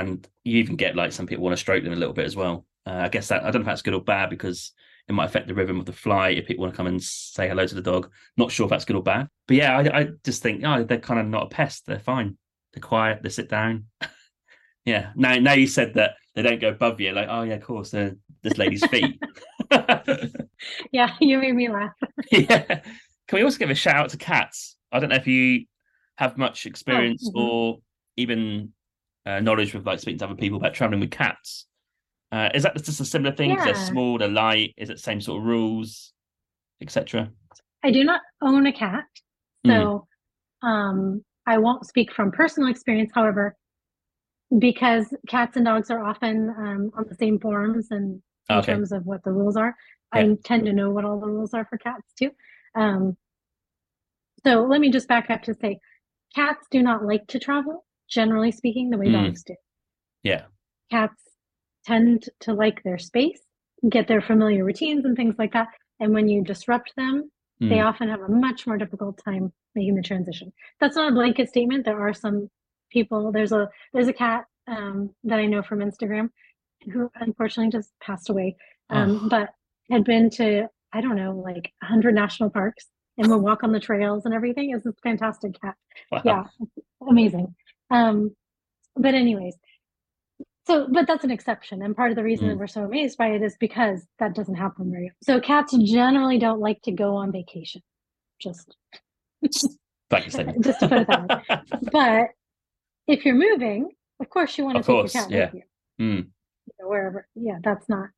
And you even get like some people want to stroke them a little bit as well. Uh, I guess that I don't know if that's good or bad because it might affect the rhythm of the flight if people want to come and say hello to the dog. Not sure if that's good or bad. But yeah, I, I just think, oh, they're kind of not a pest. They're fine. They're quiet. They sit down. yeah. Now, now you said that they don't go above you. Like, oh yeah, of course, they're this lady's feet. Yeah, you made me laugh. yeah. Can we also give a shout out to cats? I don't know if you have much experience mhm. or even uh, knowledge with like speaking to other people about traveling with cats. Uh, is that just a similar thing? 'Cause They're small, they're light. Is it same sort of rules, etc.? I do not own a cat, so um, I won't speak from personal experience. However, because cats and dogs are often um, on the same forums and in Okay. terms of what the rules are, I tend to know what all the rules are for cats too. Um, so let me just back up to say, cats do not like to travel, generally speaking, the way Mm. dogs do. Yeah. Cats tend to like their space, get their familiar routines and things like that. And when you disrupt them, they Mm. often have a much more difficult time making the transition. That's not a blanket statement. There are some people. There's a there's a cat um, that I know from Instagram who unfortunately just passed away, um, Oh. but had been to I don't know like 100 national parks and would walk on the trails and everything. Is this fantastic cat? Wow. Yeah, amazing. Um, but anyways, so but that's an exception, and part of the reason that Mm. we're so amazed by it is because that doesn't happen very. So cats generally don't like to go on vacation. Just just to put it that way. But if you're moving, of course you want to Of take course, your cat yeah. with you, Mm. you know, wherever. Yeah, that's not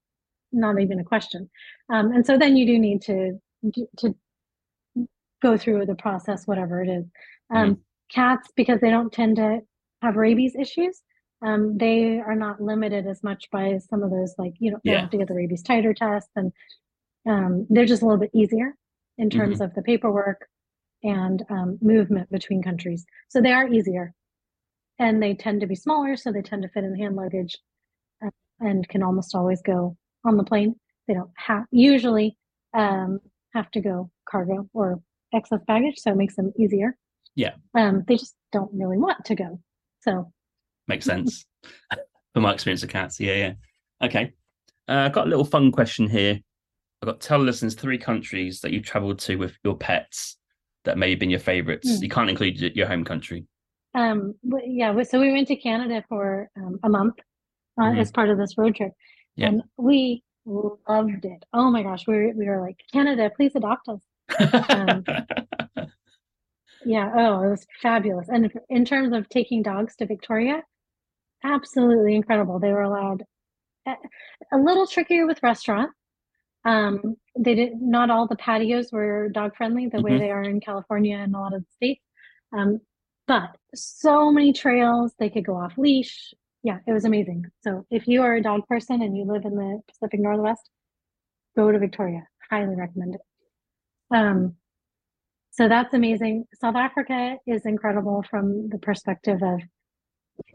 not even a question. Um, and so then you do need to to go through the process, whatever it is. Um, Mm-hmm. Cats, because they don't tend to have rabies issues, um, they are not limited as much by some of those, like you know, Yeah. have to get the rabies titer test, and um, they're just a little bit easier in terms Mm-hmm. of the paperwork and um, movement between countries. So they are easier, and they tend to be smaller, so they tend to fit in hand luggage, uh, and can almost always go on the plane. They don't have usually um, have to go cargo or excess baggage, so it makes them easier. Yeah. Um, they just don't really want to go. So Makes sense. For my experience of cats. Yeah, yeah. Okay. Uh, I've got a little fun question here. I've got tell listeners three countries that you've traveled to with your pets that may have been your favorites. Hmm. You can't include your home country. um, yeah, so we went to Canada for um, a month uh, Mhm. as part of this road trip, Yeah. and we loved it. Oh my gosh, we were, we were like, Canada, please adopt us. Um, Yeah, oh, it was fabulous. And in terms of taking dogs to Victoria, absolutely incredible. They were allowed a, a little trickier with restaurants. Um, they did not all the patios were dog friendly the way Mhm. they are in California and a lot of the states. Um, but so many trails, they could go off leash. Yeah, it was amazing. So if you are a dog person and you live in the Pacific Northwest, go to Victoria. Highly recommend it. Um, so that's amazing. South Africa is incredible from the perspective of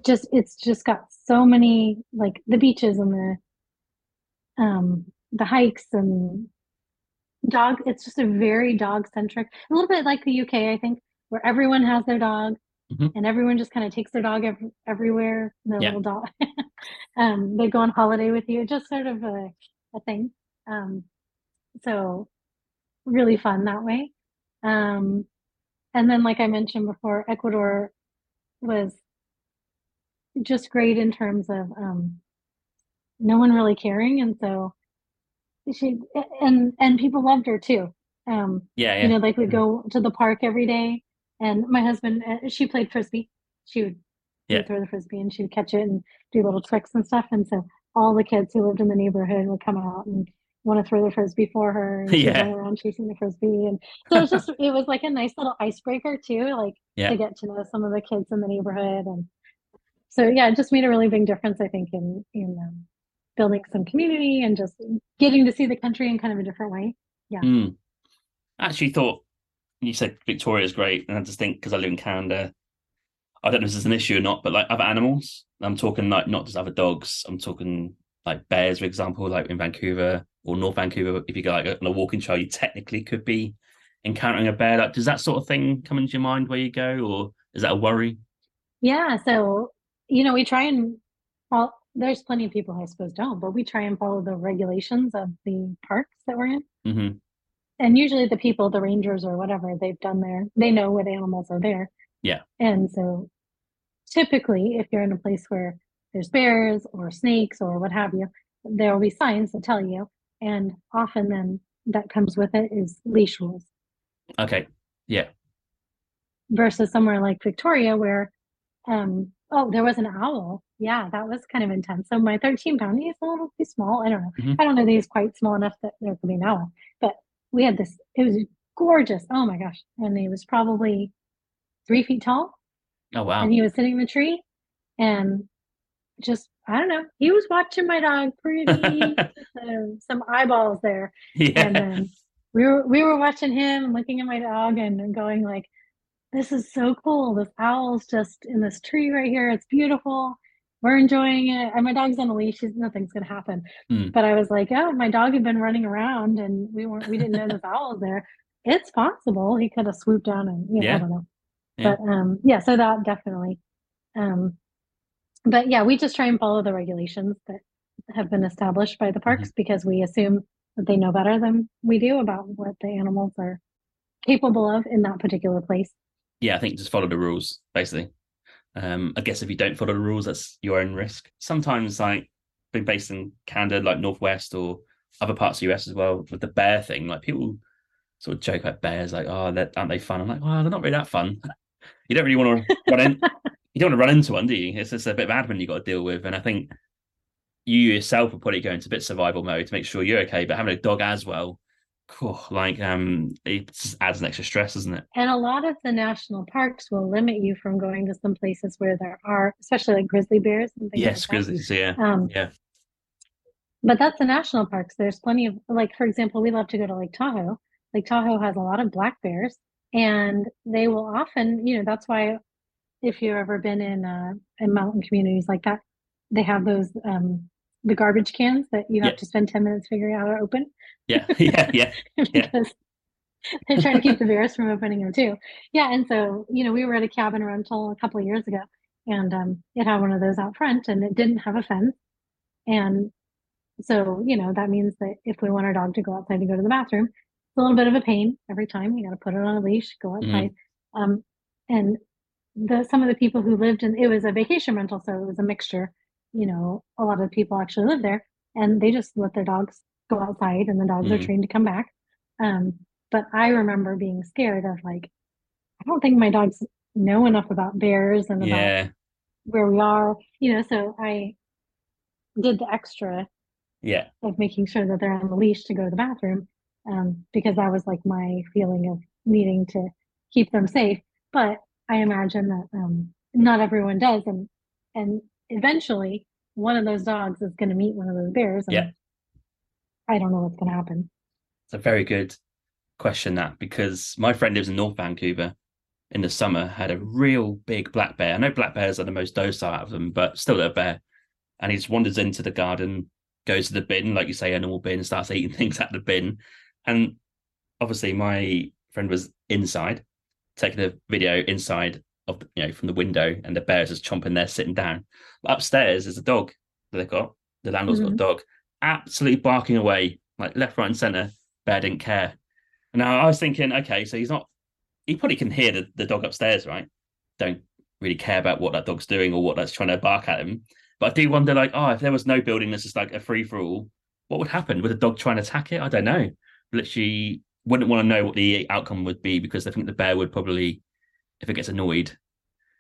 just it's just got so many like the beaches and the um the hikes and dog it's just a very dog centric a little bit like the UK I think where everyone has their dog Mhm. and everyone just kind of takes their dog ev- everywhere their Yeah. little dog um they go on holiday with you just sort of a, a thing um so really fun that way um and then like I mentioned before Ecuador was just great in terms of um no one really caring and so she and and people loved her too um yeah, yeah. you know like we'd Mhm. go to the park every day and my husband uh, she played frisbee she would, Yeah. would throw the frisbee and she'd catch it and do little tricks and stuff and so all the kids who lived in the neighborhood would come out and want to throw the frisbee for her and Yeah. run around chasing the frisbee and so it was just it was like a nice little icebreaker too like Yeah. to get to know some of the kids in the neighborhood and so yeah it just made a really big difference i think in in um, building some community and just getting to see the country in kind of a different way. Yeah. Mm. I actually thought you said Victoria's great, and I just think because I live in Canada, I don't know if this is an issue or not, but like other animals, I'm talking like not just other dogs. I'm talking like bears, for example, like in Vancouver or North Vancouver. If you go like on a walking trail, you technically could be encountering a bear. Like, does that sort of thing come into your mind where you go, or is that a worry? Yeah. So you know, we try and well, there's plenty of people I suppose don't, but we try and follow the regulations of the parks that we're in. Mm-hmm. And usually the people, the rangers or whatever, they've done their, they know what animals are there. Yeah. And so typically, if you're in a place where there's bears or snakes or what have you, there will be signs that tell you. And often then that comes with it is leash rules. Okay. Yeah. Versus somewhere like Victoria where, um, oh, there was an owl. Yeah, that was kind of intense. So my 13 pound, he's a little too small. I don't know. Mhm. I don't know that he's quite small enough that there could be an owl. But we had this, it was gorgeous. Oh my gosh. And he was probably three feet tall. Oh wow. and he was sitting in the tree and just I don't know. He was watching my dog pretty uh, some eyeballs there. yeah. And then we were we were watching him looking at my dog and going like, This is so cool. This owl's just in this tree right here. It's beautiful. We're enjoying it. And my dog's on a leash. Nothing's gonna happen. Hmm. But I was like, Oh, my dog had been running around and we weren't we didn't know this owl was there. It's possible he could have swooped down and you know, Yeah. I don't know Yeah. but um yeah so that definitely um but yeah we just try and follow the regulations that have been established by the parks because we assume that they know better than we do about what the animals are capable of in that particular place yeah, I think just follow the rules, basically. Um, I guess if you don't follow the rules, that's your own risk. Sometimes, like being based in Canada, like Northwest or other parts of the US as well, with the bear thing, like people sort of joke about bears, like, oh, that aren't they fun? I'm like, well, they're not really that fun. you don't really want to run in, you don't want to run into one, do you? It's just a bit of admin you got to deal with, and I think you yourself will probably go into a bit survival mode to make sure you're okay. But having a dog as well, cool, like um, it just adds an extra stress, doesn't it? and a lot of the national parks will limit you from going to some places where there are especially like grizzly bears and things Yes, like grizzlies, yeah, um yeah. But that's the national parks. There's plenty of, like, for example, we love to go to Lake Tahoe. Lake Tahoe has a lot of black bears, and they will often, you know, that's why if you've ever been in uh, in mountain communities like that, they have those um, the garbage cans that you have Yeah. to spend ten minutes figuring out how to open Yeah, yeah, yeah. Yeah. because they're trying to keep the bears from opening them too. Yeah, and so you know, we were at a cabin rental a couple of years ago, and um, it had one of those out front, and it didn't have a fence, and so you know that means that if we want our dog to go outside to go to the bathroom, it's a little bit of a pain every time. You got to put it on a leash, go outside, um, and the some of the people who lived in it was a vacation rental, so it was a mixture. You know, a lot of people actually live there, and they just let their dogs go outside, and the dogs are Mhm. trained to come back. Um, but I remember being scared of like, I don't think my dogs know enough about bears and about Yeah, where we are, you know, so I did the extra yeah, of making sure that they're on the leash to go to the bathroom, um, because that was like my feeling of needing to keep them safe. But I imagine that um, not everyone does, and and eventually one of those dogs is going to meet one of those bears, and Yeah. I don't know what's going to happen. it's a very good question that because my friend lives in North Vancouver in the summer had a real big black bear. I know black bears are the most docile out of them, but still a bear. And he just wanders into the garden, goes to the bin, like you say, a normal bin, starts eating things out the bin. And obviously my friend was inside, taking a video inside of the, you know, from the window, and the bear's just chomping there, sitting down. Upstairs is a dog that they've got. The landlord's got a Mhm. dog, absolutely barking away, like left, right, and center. Bear didn't care. And now I was thinking, okay, so he's not he probably can hear the, the dog upstairs, right? Don't really care about what that dog's doing or what that's trying to bark at him. But I do wonder, like, oh, if there was no building that's just like a free for all, what would happen? Would a dog try and attack it? I don't know. Literally wouldn't want to know what the outcome would be because I think the bear would probably, if it gets annoyed,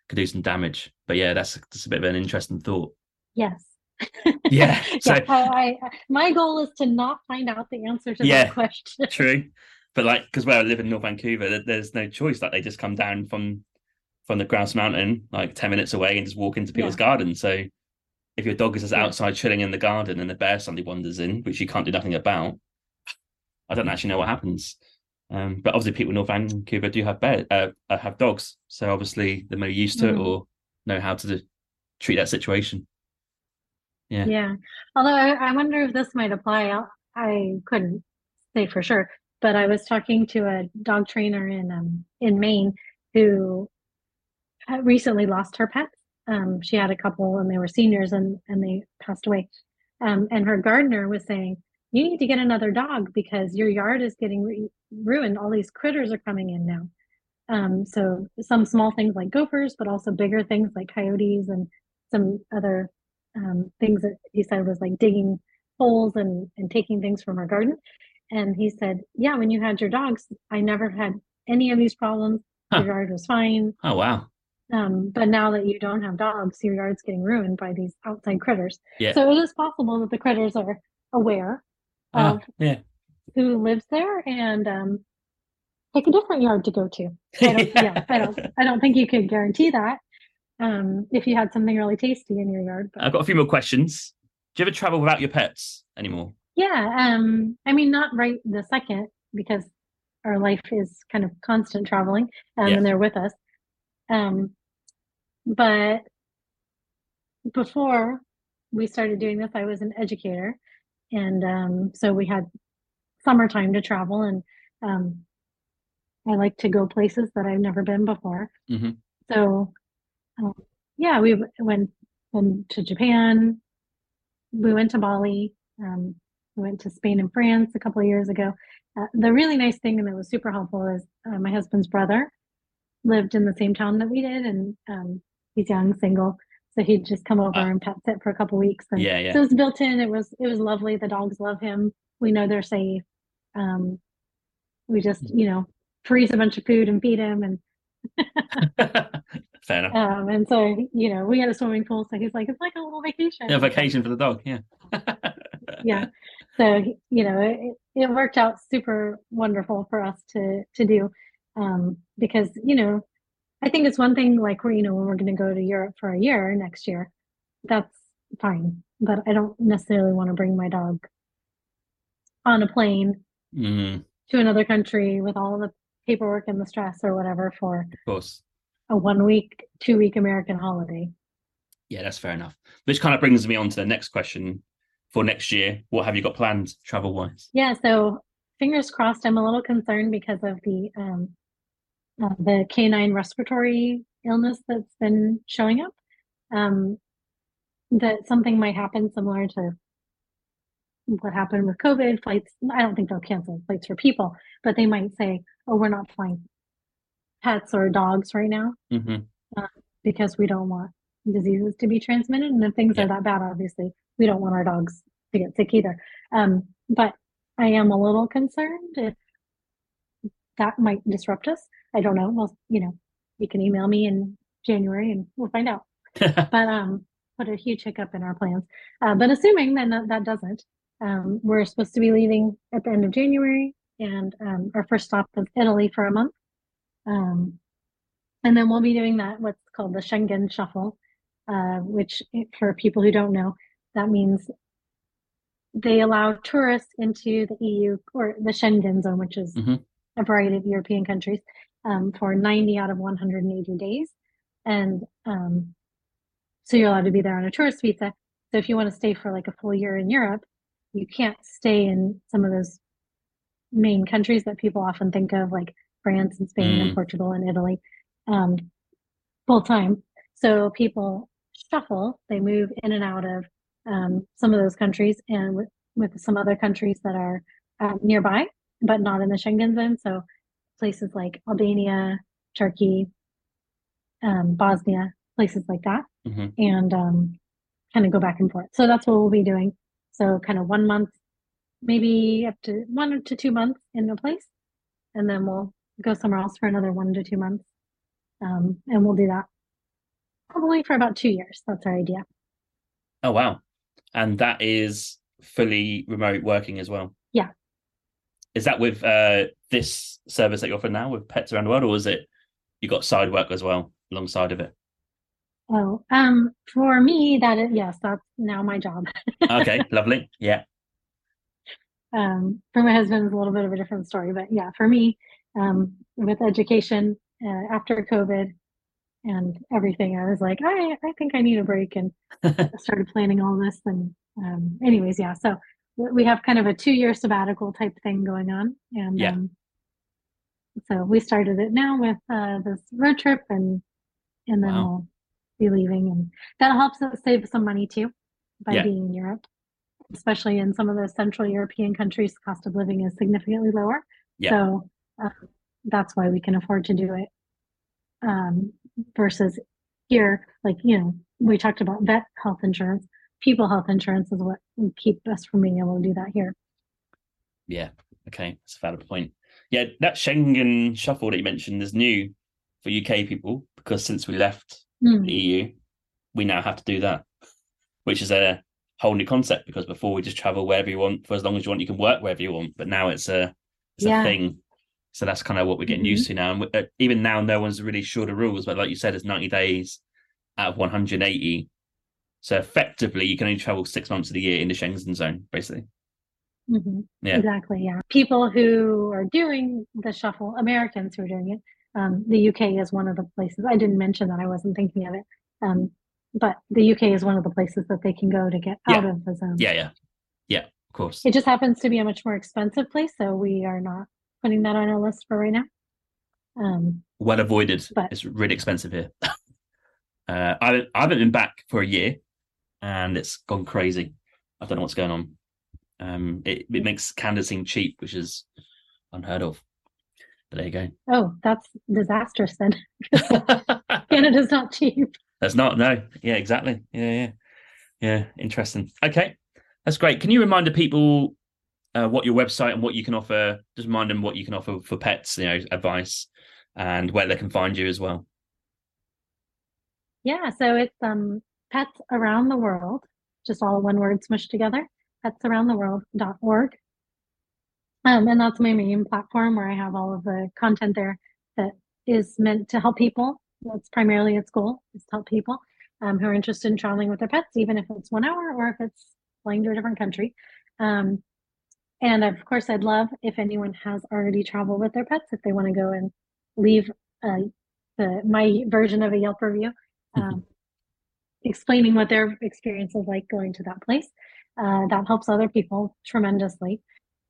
could do some damage. But yeah, that's just a bit of an interesting thought. Yes. Yeah. So yeah, I, my goal is to not find out the answer to Yeah. that question. True, but like because where I live in North Vancouver, there's no choice. Like they just come down from from the Grouse Mountain, like ten minutes away, and just walk into people's Yeah. gardens. So if your dog is just outside chilling in the garden and the bear suddenly wanders in, which you can't do nothing about, I don't actually know what happens. Um, but obviously, people in North Vancouver do have bear, uh, uh, have dogs, so obviously they're maybe used to it Mm. or know how to do, treat that situation. Yeah. Yeah. Although I, I wonder if this might apply. I, I couldn't say for sure, but I was talking to a dog trainer in um in Maine who recently lost her pets. Um, she had a couple and they were seniors and and they passed away. Um, and her gardener was saying, "You need to get another dog because your yard is getting ru- ruined. All these critters are coming in now." Um, so some small things like gophers, but also bigger things like coyotes and some other um, things that he said was like digging holes and, and taking things from our garden. And he said, Yeah, when you had your dogs, I never had any of these problems. Huh. Your yard was fine. Oh wow. Um, but now that you don't have dogs, your yard's getting ruined by these outside critters. Yeah. So it is possible that the critters are aware Ah, of yeah. who lives there and um, pick a different yard to go to. I don't, yeah, I don't, I don't think you could guarantee that um, if you had something really tasty in your yard. But I've got a few more questions. Do you ever travel without your pets anymore? yeah, um, I mean, not right the second because our life is kind of constant traveling um, Yeah. and they're with us. Um, but before we started doing this, I was an educator. And um, so we had summertime to travel and um, I like to go places that I've never been before. Mhm. So, um, yeah, we went went to Japan. We went to Bali. Um, we went to Spain and France a couple of years ago. Uh, the really nice thing and that was super helpful is uh, my husband's brother lived in the same town that we did, and um, he's young, single, so he'd just come over Ah. and pet sit for a couple weeks. And Yeah, yeah. so it was built in. It was it was lovely. The dogs love him. We know they're safe. Um, we just Mm. you know freeze a bunch of food and feed him, and Fair enough. um, and so you know we had a swimming pool. So he's like, it's like a little vacation. Yeah, vacation for the dog. Yeah. yeah. So you know it, it worked out super wonderful for us to to do um, because you know I think it's one thing like we're you know when we're going to go to Europe for a year next year, that's fine. But I don't necessarily want to bring my dog on a plane Mm, to another country with all the paperwork and the stress or whatever for a one week, two week American holiday. Yeah, that's fair enough. Which kind of brings me on to the next question for next year. What have you got planned travel wise? Yeah, so fingers crossed. I'm a little concerned because of the um, uh, the canine respiratory illness that's been showing up. Um, that something might happen similar to what happened with COVID flights. I don't think they'll cancel flights for people, but they might say, "Oh, we're not flying pets or dogs right now hmm because we don't want diseases to be transmitted." And if things Yeah. are that bad, obviously, we don't want our dogs to get sick either. Um, but I am a little concerned if that might disrupt us. I don't know. Well, you know, you can email me in January and we'll find out. But um, put a huge hiccup in our plans. Uh, but assuming that that, that doesn't, um, we're supposed to be leaving at the end of January, and um, our first stop is Italy for a month. Um, and then we'll be doing that what's called the Schengen Shuffle, uh, which for people who don't know, that means they allow tourists into the EU or the Schengen zone, which is Mhm. a variety of European countries, um, for 90 out of 180 days. And um, so you're allowed to be there on a tourist visa. So if you want to stay for like a full year in Europe, you can't stay in some of those main countries that people often think of, like France and Spain Mm. and Portugal and Italy, um, full time. So people shuffle, they move in and out of um, some of those countries and with, with some other countries that are um, nearby, but not in the Schengen zone. So places like Albania, Turkey, um, Bosnia, places like that, hmm and um, kind of go back and forth. So that's what we'll be doing. So kind of one month, maybe up to one to two months in a place, and then we'll go somewhere else for another one to two months, um, and we'll do that probably for about two years. That's our idea. Oh wow. And that is fully remote working as well. Yeah. Is that with uh this service that you offer now with pets around the world, or is it you got side work as well alongside of it? Oh, um, for me, that is, yes, that's now my job. okay, lovely. Yeah. Um, for my husband, it's a little bit of a different story, but yeah, for me, um, with education uh, after COVID and everything, I was like, I, I think I need a break and started planning all this. And, um, anyways, yeah, so we have kind of a two year sabbatical type thing going on. And, Yeah. um, so we started it now with, uh, this road trip and, and then Wow. we'll be leaving and that helps us save some money too by Yeah. being in Europe, especially in some of the Central European countries, cost of living is significantly lower. Yeah. So uh, that's why we can afford to do it. Um, versus here, like, you know, we talked about vet health insurance, people health insurance is what will keep us from being able to do that here. Yeah. Okay. That's a valid point. Yeah. That Schengen shuffle that you mentioned is new for UK people because since we left Hmm. the EU, we now have to do that, which is a whole new concept because before we just travel wherever you want for as long as you want, you can work wherever you want. But now it's a it's Yeah. a thing. So that's kind of what we're getting used to now. And uh, even now, no one's really sure the rules. But like you said, it's 90 days out of 180. So effectively, you can only travel six months of the year in the Schengen zone, basically. Mhm. Yeah. Exactly. Yeah. People who are doing the shuffle, Americans who are doing it, um, the UK is one of the places. I didn't mention that. I wasn't thinking of it. Um, but the UK is one of the places that they can go to get Yeah. out of the zone. Yeah, yeah, yeah. Of course. It just happens to be a much more expensive place, so we are not putting that on our list for right now. Um, well avoided. But- it's really expensive here. uh, I I haven't been back for a year, and it's gone crazy. I don't know what's going on. Um, it, it makes Canada seem cheap, which is unheard of. But there you go. oh, that's disastrous then. Canada's not cheap. That's not no. Yeah, exactly. Yeah, yeah, yeah. Interesting. Okay, that's great. Can you remind the people uh, what your website and what you can offer? Just remind them what you can offer for pets. You know, advice and where they can find you as well. Yeah, so it's um pets around the world, just all one word smushed together, petsaroundtheworld.org. Um, and that's my main platform where I have all of the content there that is meant to help people. That's primarily its goal is to help people um, who are interested in traveling with their pets, even if it's one hour or if it's flying to a different country. Um, and of course, I'd love if anyone has already traveled with their pets, if they want to go and leave uh, the my version of a Yelp review um, explaining what their experience is like going to that place. Uh, that helps other people tremendously.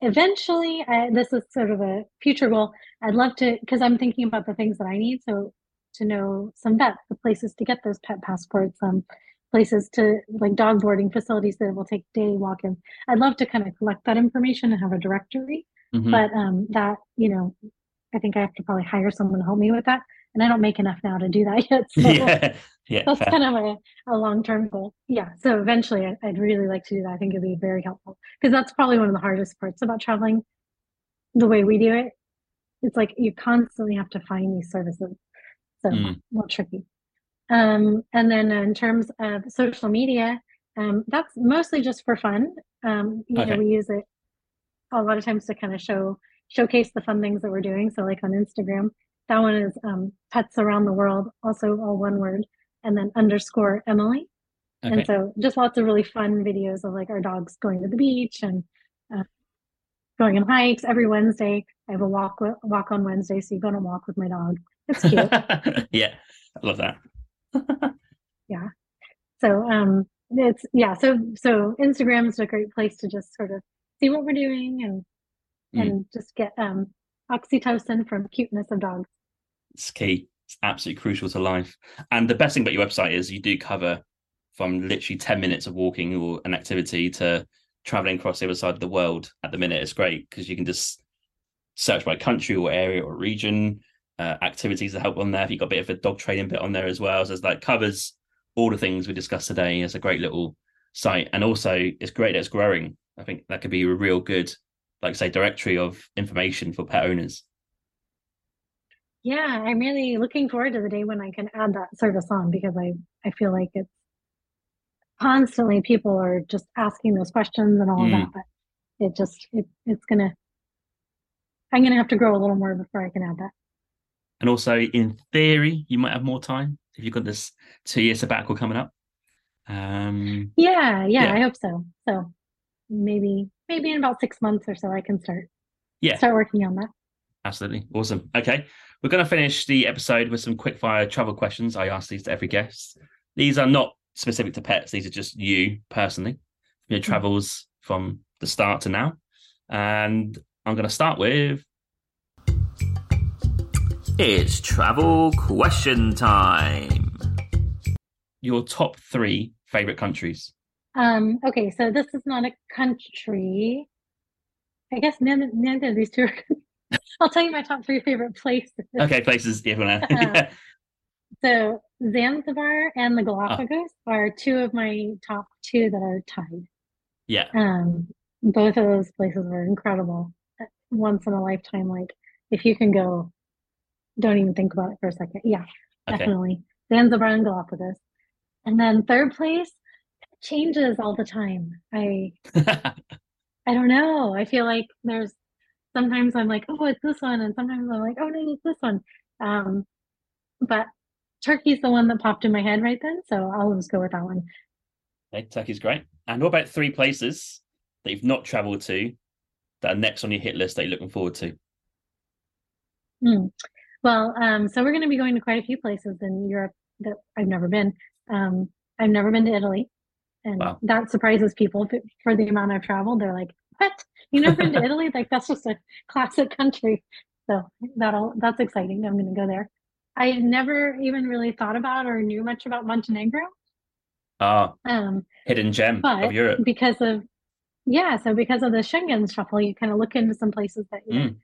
Eventually, I, this is sort of a future goal. I'd love to, because I'm thinking about the things that I need. So to know some vets, the places to get those pet passports, um, places to like dog boarding facilities that will take day walk-ins. I'd love to kind of collect that information and have a directory Mhm. but um that you know i think i have to probably hire someone to help me with that and i don't make enough now to do that yet so yeah, yeah. that's fair. kind of a, a long-term goal yeah so eventually I, i'd really like to do that i think it'd be very helpful because that's probably one of the hardest parts about traveling the way we do it it's like you constantly have to find these services so Mm. a little tricky um and then in terms of social media um that's mostly just for fun um you Okay. know we use it a lot of times to kind of show showcase the fun things that we're doing so like on instagram that one is um pets around the world also all one word and then underscore emily Okay. and so just lots of really fun videos of like our dogs going to the beach and uh, going on hikes every wednesday i have a walk walk on wednesday so you go on a walk with my dog it's cute yeah, I love that. Yeah. So um it's yeah so so instagram is a great place to just sort of see what we're doing and Mm. and just get um oxytocin from cuteness of dogs It's key. Absolutely crucial to life. And the best thing about your website is you do cover from literally 10 minutes of walking or an activity to traveling across the other side of the world at the minute. It's great because you can just search by country or area or region, uh, activities that help on there. If you've got a bit of a dog training bit on there as well. So it's like covers all the things we discussed today. It's a great little site. And also it's great that it's growing. I think that could be a real good, like say, directory of information for pet owners. Yeah i'm really looking forward to the day when i can add that service on because i i feel like it's constantly people are just asking those questions and all of Mm. that but it just it, it's gonna i'm gonna have to grow a little more before i can add that And also, in theory, you might have more time if you've got this two year sabbatical coming up. Um, Yeah, yeah, Yeah. I hope so. So maybe maybe in about six months or so I can start yeah, start working on that. absolutely. Awesome. Okay. We're going to finish the episode with some quick fire travel questions. I ask these to every guest. These are not specific to pets, these are just you personally, your travels from the start to now. And I'm going to start with It's travel question time. your top three favorite countries. Um, okay, so this is not a country. I guess none, none of these two are. I'll tell you my top three favorite places. Okay, places. Yeah, wanna- Uh, So Zanzibar and the Galapagos are two of my top two that are tied. yeah. Um, both of those places were incredible. Once in a lifetime. Like if you can go, don't even think about it for a second. Yeah, Okay. definitely. Zanzibar and Galapagos. And then third place changes all the time. I I don't know. I feel like there's sometimes I'm like, oh, it's this one, and sometimes I'm like, oh no, it's this one. Um, but Turkey's the one that popped in my head right then, so I'll just go with that one. okay, Turkey's great. And what about three places that you've not traveled to that are next on your hit list that you're looking forward to? Hmm. Well, um, so we're going to be going to quite a few places in Europe that I've never been. Um, I've never been to Italy, and Wow. that surprises people for the amount I've traveled. They're like, "What? You never been to Italy? Like that's just a classic country." So that'll that's exciting. I'm going to go there. I never even really thought about or knew much about Montenegro, Ah, um, hidden gem of Europe. because of yeah, so because of the Schengen shuffle, you kind of look into some places that you're Mm.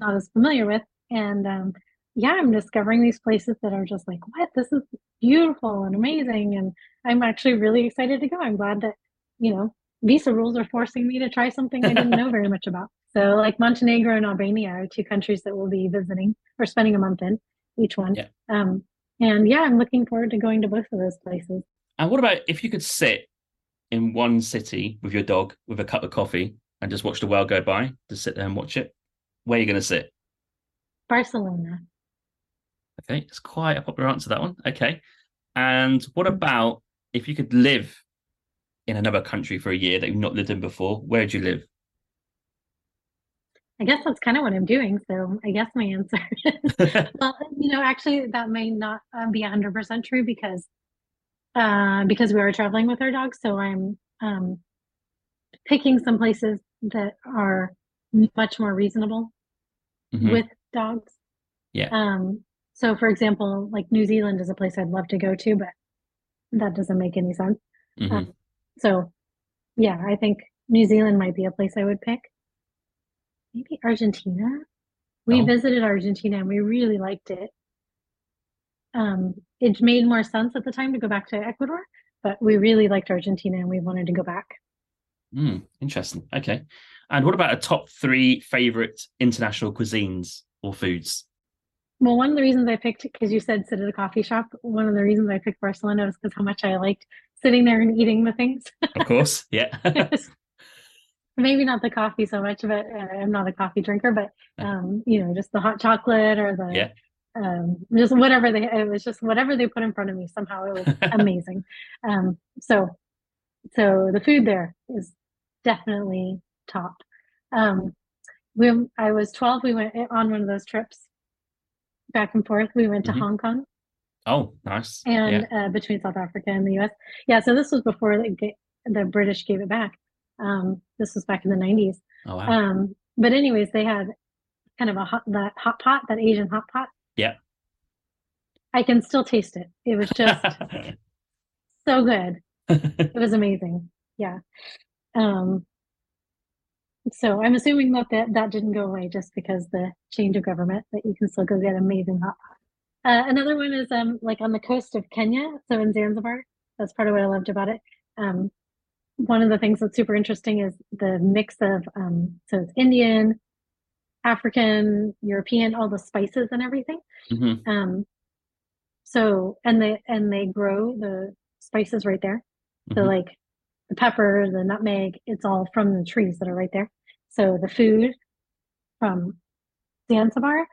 not as familiar with, and um, yeah, I'm discovering these places that are just like, what? This is beautiful and amazing, and I'm actually really excited to go. I'm glad that you know visa rules are forcing me to try something I didn't know very much about. So, like Montenegro and Albania are two countries that we'll be visiting or spending a month in each one. Yeah. Um, and yeah, I'm looking forward to going to both of those places. And what about if you could sit in one city with your dog with a cup of coffee and just watch the world go by, just sit there and watch it? Where are you going to sit? Barcelona. Okay, it's quite a popular answer, that one. Okay. And what about if you could live in another country for a year that you've not lived in before? Where would you live? I guess that's kind of what I'm doing. So I guess my answer is well, you know, actually that may not uh, be 100% true because uh, because we are traveling with our dogs. So I'm um, picking some places that are much more reasonable Mhm. with dogs. Yeah. Um, so for example, like New Zealand is a place I'd love to go to, but that doesn't make any sense. Mhm. So yeah, I think New Zealand might be a place I would pick. Maybe Argentina. We Oh. visited Argentina and we really liked it. Um, it made more sense at the time to go back to Ecuador, but we really liked Argentina and we wanted to go back. Mm, interesting. Okay. And what about a top three favorite international cuisines or foods? Well, one of the reasons I picked, because you said sit at a coffee shop, one of the reasons I picked Barcelona was because how much I liked sitting there and eating the things. Of course. Yeah. Maybe not the coffee so much, but uh, I'm not a coffee drinker, but um, you know, just the hot chocolate or the Yeah. um, just whatever they it was just whatever they put in front of me. Somehow it was amazing. Um, so so the food there is definitely top. Um, we I was 12. We went on one of those trips back and forth. We went to Mhm. Hong Kong oh, nice. and yeah. uh, between South Africa and the U.S. Yeah, so this was before the, the British gave it back. Um, this was back in the 90s. Oh, wow. Um, but anyways, they had kind of a hot that hot pot, that Asian hot pot. Yeah. I can still taste it. It was just so good. It was amazing. Yeah. Um, so I'm assuming that, that that didn't go away just because the change of government, that you can still go get amazing hot pot. Uh, another one is um like on the coast of Kenya, so in Zanzibar. That's part of what I loved about it. Um, one of the things that's super interesting is the mix of um, so it's Indian, African, European, all the spices and everything. Mhm. Um, so and they and they grow the spices right there. So Mhm. like the pepper, the nutmeg, it's all from the trees that are right there. So the food from Zanzibar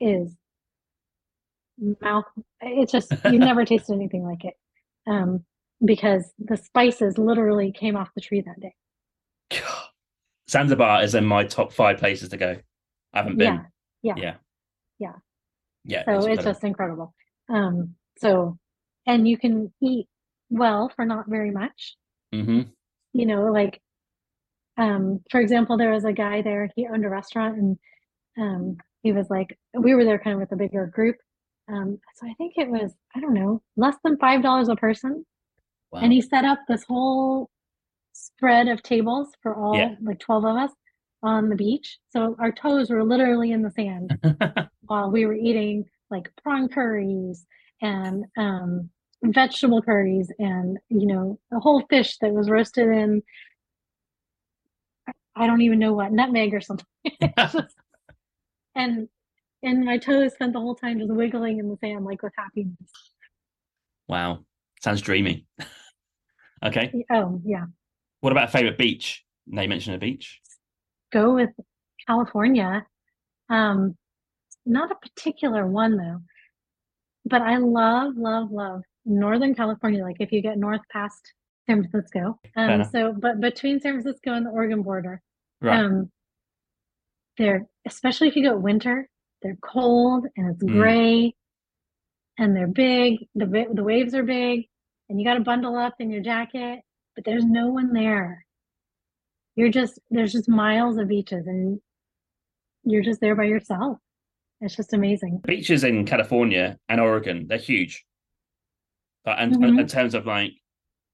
is mouth. It's just you never tasted anything like it, um, because the spices literally came off the tree that day. Zanzibar is in my top five places to go. I haven't been. Yeah, yeah, Yeah. Yeah. Yeah. so it's incredible. just incredible. Um, so, and you can eat well for not very much. Mhm. You know, like, um, for example, there was a guy there. He owned a restaurant, and um, he was like, we were there kind of with a bigger group. Um, so I think it was I don't know less than five dollars a person. Wow. and he set up this whole spread of tables for all Yeah. like 12 of us on the beach so our toes were literally in the sand while we were eating like prawn curries and um, vegetable curries and you know a whole fish that was roasted in i don't even know what nutmeg or something and and my toes spent the whole time just wiggling in the sand like with happiness wow. Sounds dreamy. okay. oh yeah What about a favorite beach? Now you mentioned a beach. go with California. Um, not a particular one though, but I love, love, love Northern California. Like if you get north past San Francisco. Um, so, but between San Francisco and the Oregon border, Right. um, they're especially if you go winter, they're cold and it's Mm. gray, and they're big. The the waves are big, and you got to bundle up in your jacket. But there's no one there. You're just there's just miles of beaches, and you're just there by yourself. It's just amazing. Beaches in California and Oregon, they're huge. But and Mhm. in terms of like,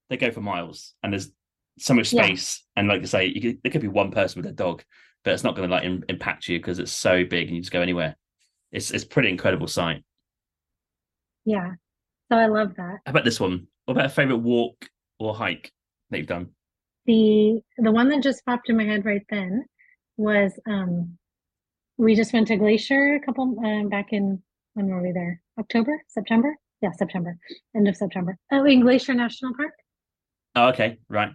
they go for miles, and there's so much Yeah. space. And like I say, you could, there could be one person with a dog, but it's not going to like im- impact you because it's so big and you just go anywhere. It's it's pretty incredible sight. Yeah. So I love that. How about this one? What about a favorite walk or hike that you've done? The the one that just popped in my head right then was um we just went to Glacier a couple um back in when were we there? October? September? Yeah, September. End of September. Oh, in Glacier National Park. Oh, okay, right.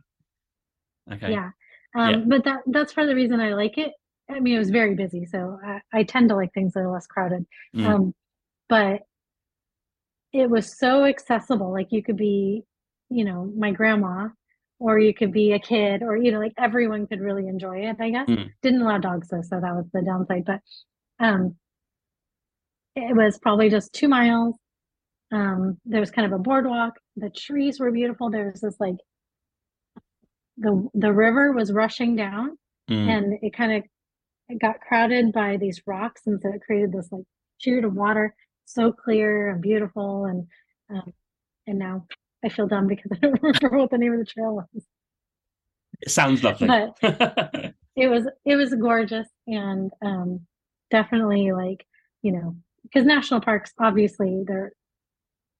Okay. Yeah. Um, Yeah. but that that's for the reason I like it. I mean, it was very busy, so I, I tend to like things that are less crowded. Mm. Um, but it was so accessible. Like you could be, you know, my grandma, or you could be a kid, or you know, like everyone could really enjoy it. I guess Mm. didn't allow dogs though, so that was the downside. But um, it was probably just two miles. Um, there was kind of a boardwalk. The trees were beautiful. There was this like the the river was rushing down Mm. and it kind of it got crowded by these rocks and so it created this like sheet of water so clear and beautiful and um, and now i feel dumb because i don't remember what the name of the trail was It sounds lovely. but it was it was gorgeous and um definitely like you know because national parks obviously they're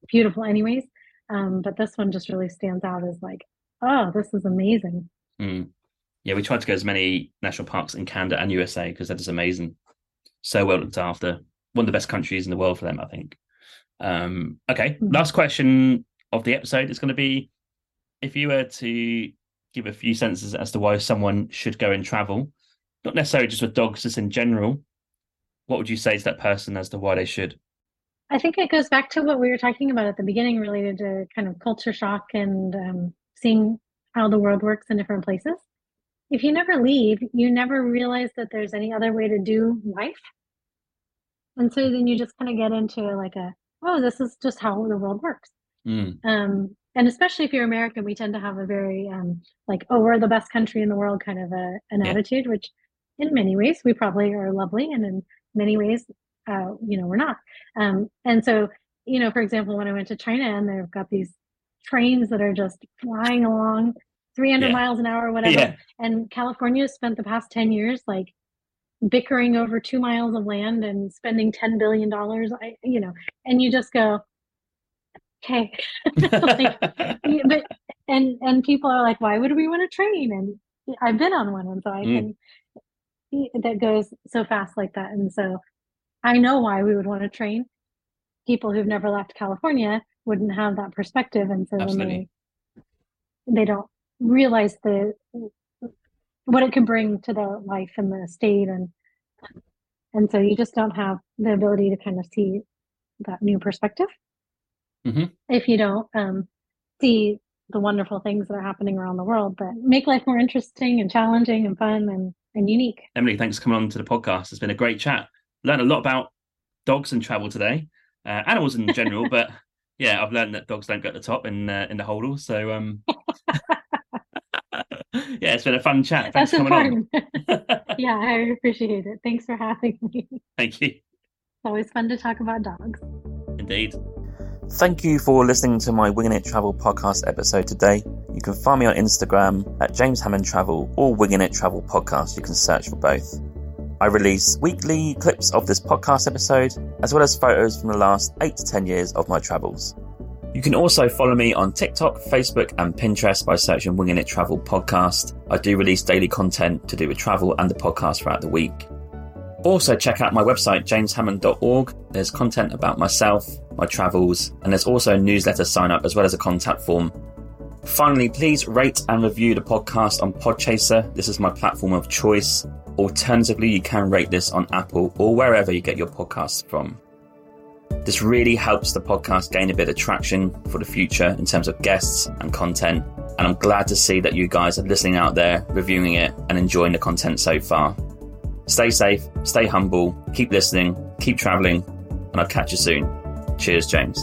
beautiful anyways um but this one just really stands out as like oh this is amazing Mm. Yeah, we tried to go as many national parks in Canada and USA because that is amazing. So well looked after. One of the best countries in the world for them, I think. Um, okay, Mhm. last question of the episode is going to be if you were to give a few sentences as to why someone should go and travel, not necessarily just with dogs, just in general, what would you say to that person as to why they should? I think it goes back to what we were talking about at the beginning related to kind of culture shock and um, seeing how the world works in different places. If you never leave, you never realize that there's any other way to do life. And so then you just kind of get into like a, oh, this is just how the world works. Mm, Um, and especially if you're American, we tend to have a very um, like, oh, we're the best country in the world kind of a, an Yeah. attitude, which in many ways we probably are lovely, and in many ways, uh, you know, we're not. Um, and so, you know, for example, when I went to China and they've got these trains that are just flying along 300 Yeah. miles an hour, or whatever. Yeah. And California spent the past 10 years like bickering over two miles of land and spending $10 billion, I, you know, and you just go, okay. Like, but and and people are like, why would we want to train? And I've been on one, and so I Mm. can that goes so fast like that. And so I know why we would want to train. People who've never left California wouldn't have that perspective, and so they they don't realize the what it can bring to their life and the state, and and so you just don't have the ability to kind of see that new perspective. Mhm. If you don't um, see the wonderful things that are happening around the world that make life more interesting and challenging and fun and, and unique. Emily, thanks for coming on to the podcast. It's been a great chat. Learned a lot about dogs and travel today, uh, animals in general, but yeah, I've learned that dogs don't go at the top in uh, in the hodl. So um, yeah, it's been a fun chat. Thanks That's for coming important. on. yeah, I appreciate it. Thanks for having me. Thank you. It's always fun to talk about dogs. Indeed. Thank you for listening to my Winging It Travel podcast episode today. You can find me on Instagram at James Hammond Travel or Winging It Travel Podcast. You can search for both. I release weekly clips of this podcast episode, as well as photos from the last 8 to 10 years of my travels. You can also follow me on TikTok, Facebook, and Pinterest by searching Winging It Travel Podcast. I do release daily content to do with travel and the podcast throughout the week. Also, check out my website, jameshammond.org. There's content about myself, my travels, and there's also a newsletter sign up as well as a contact form. Finally, please rate and review the podcast on Podchaser. This is my platform of choice. Alternatively, you can rate this on Apple or wherever you get your podcasts from. This really helps the podcast gain a bit of traction for the future in terms of guests and content. And I'm glad to see that you guys are listening out there, reviewing it, and enjoying the content so far. Stay safe, stay humble, keep listening, keep traveling, and I'll catch you soon. Cheers, James.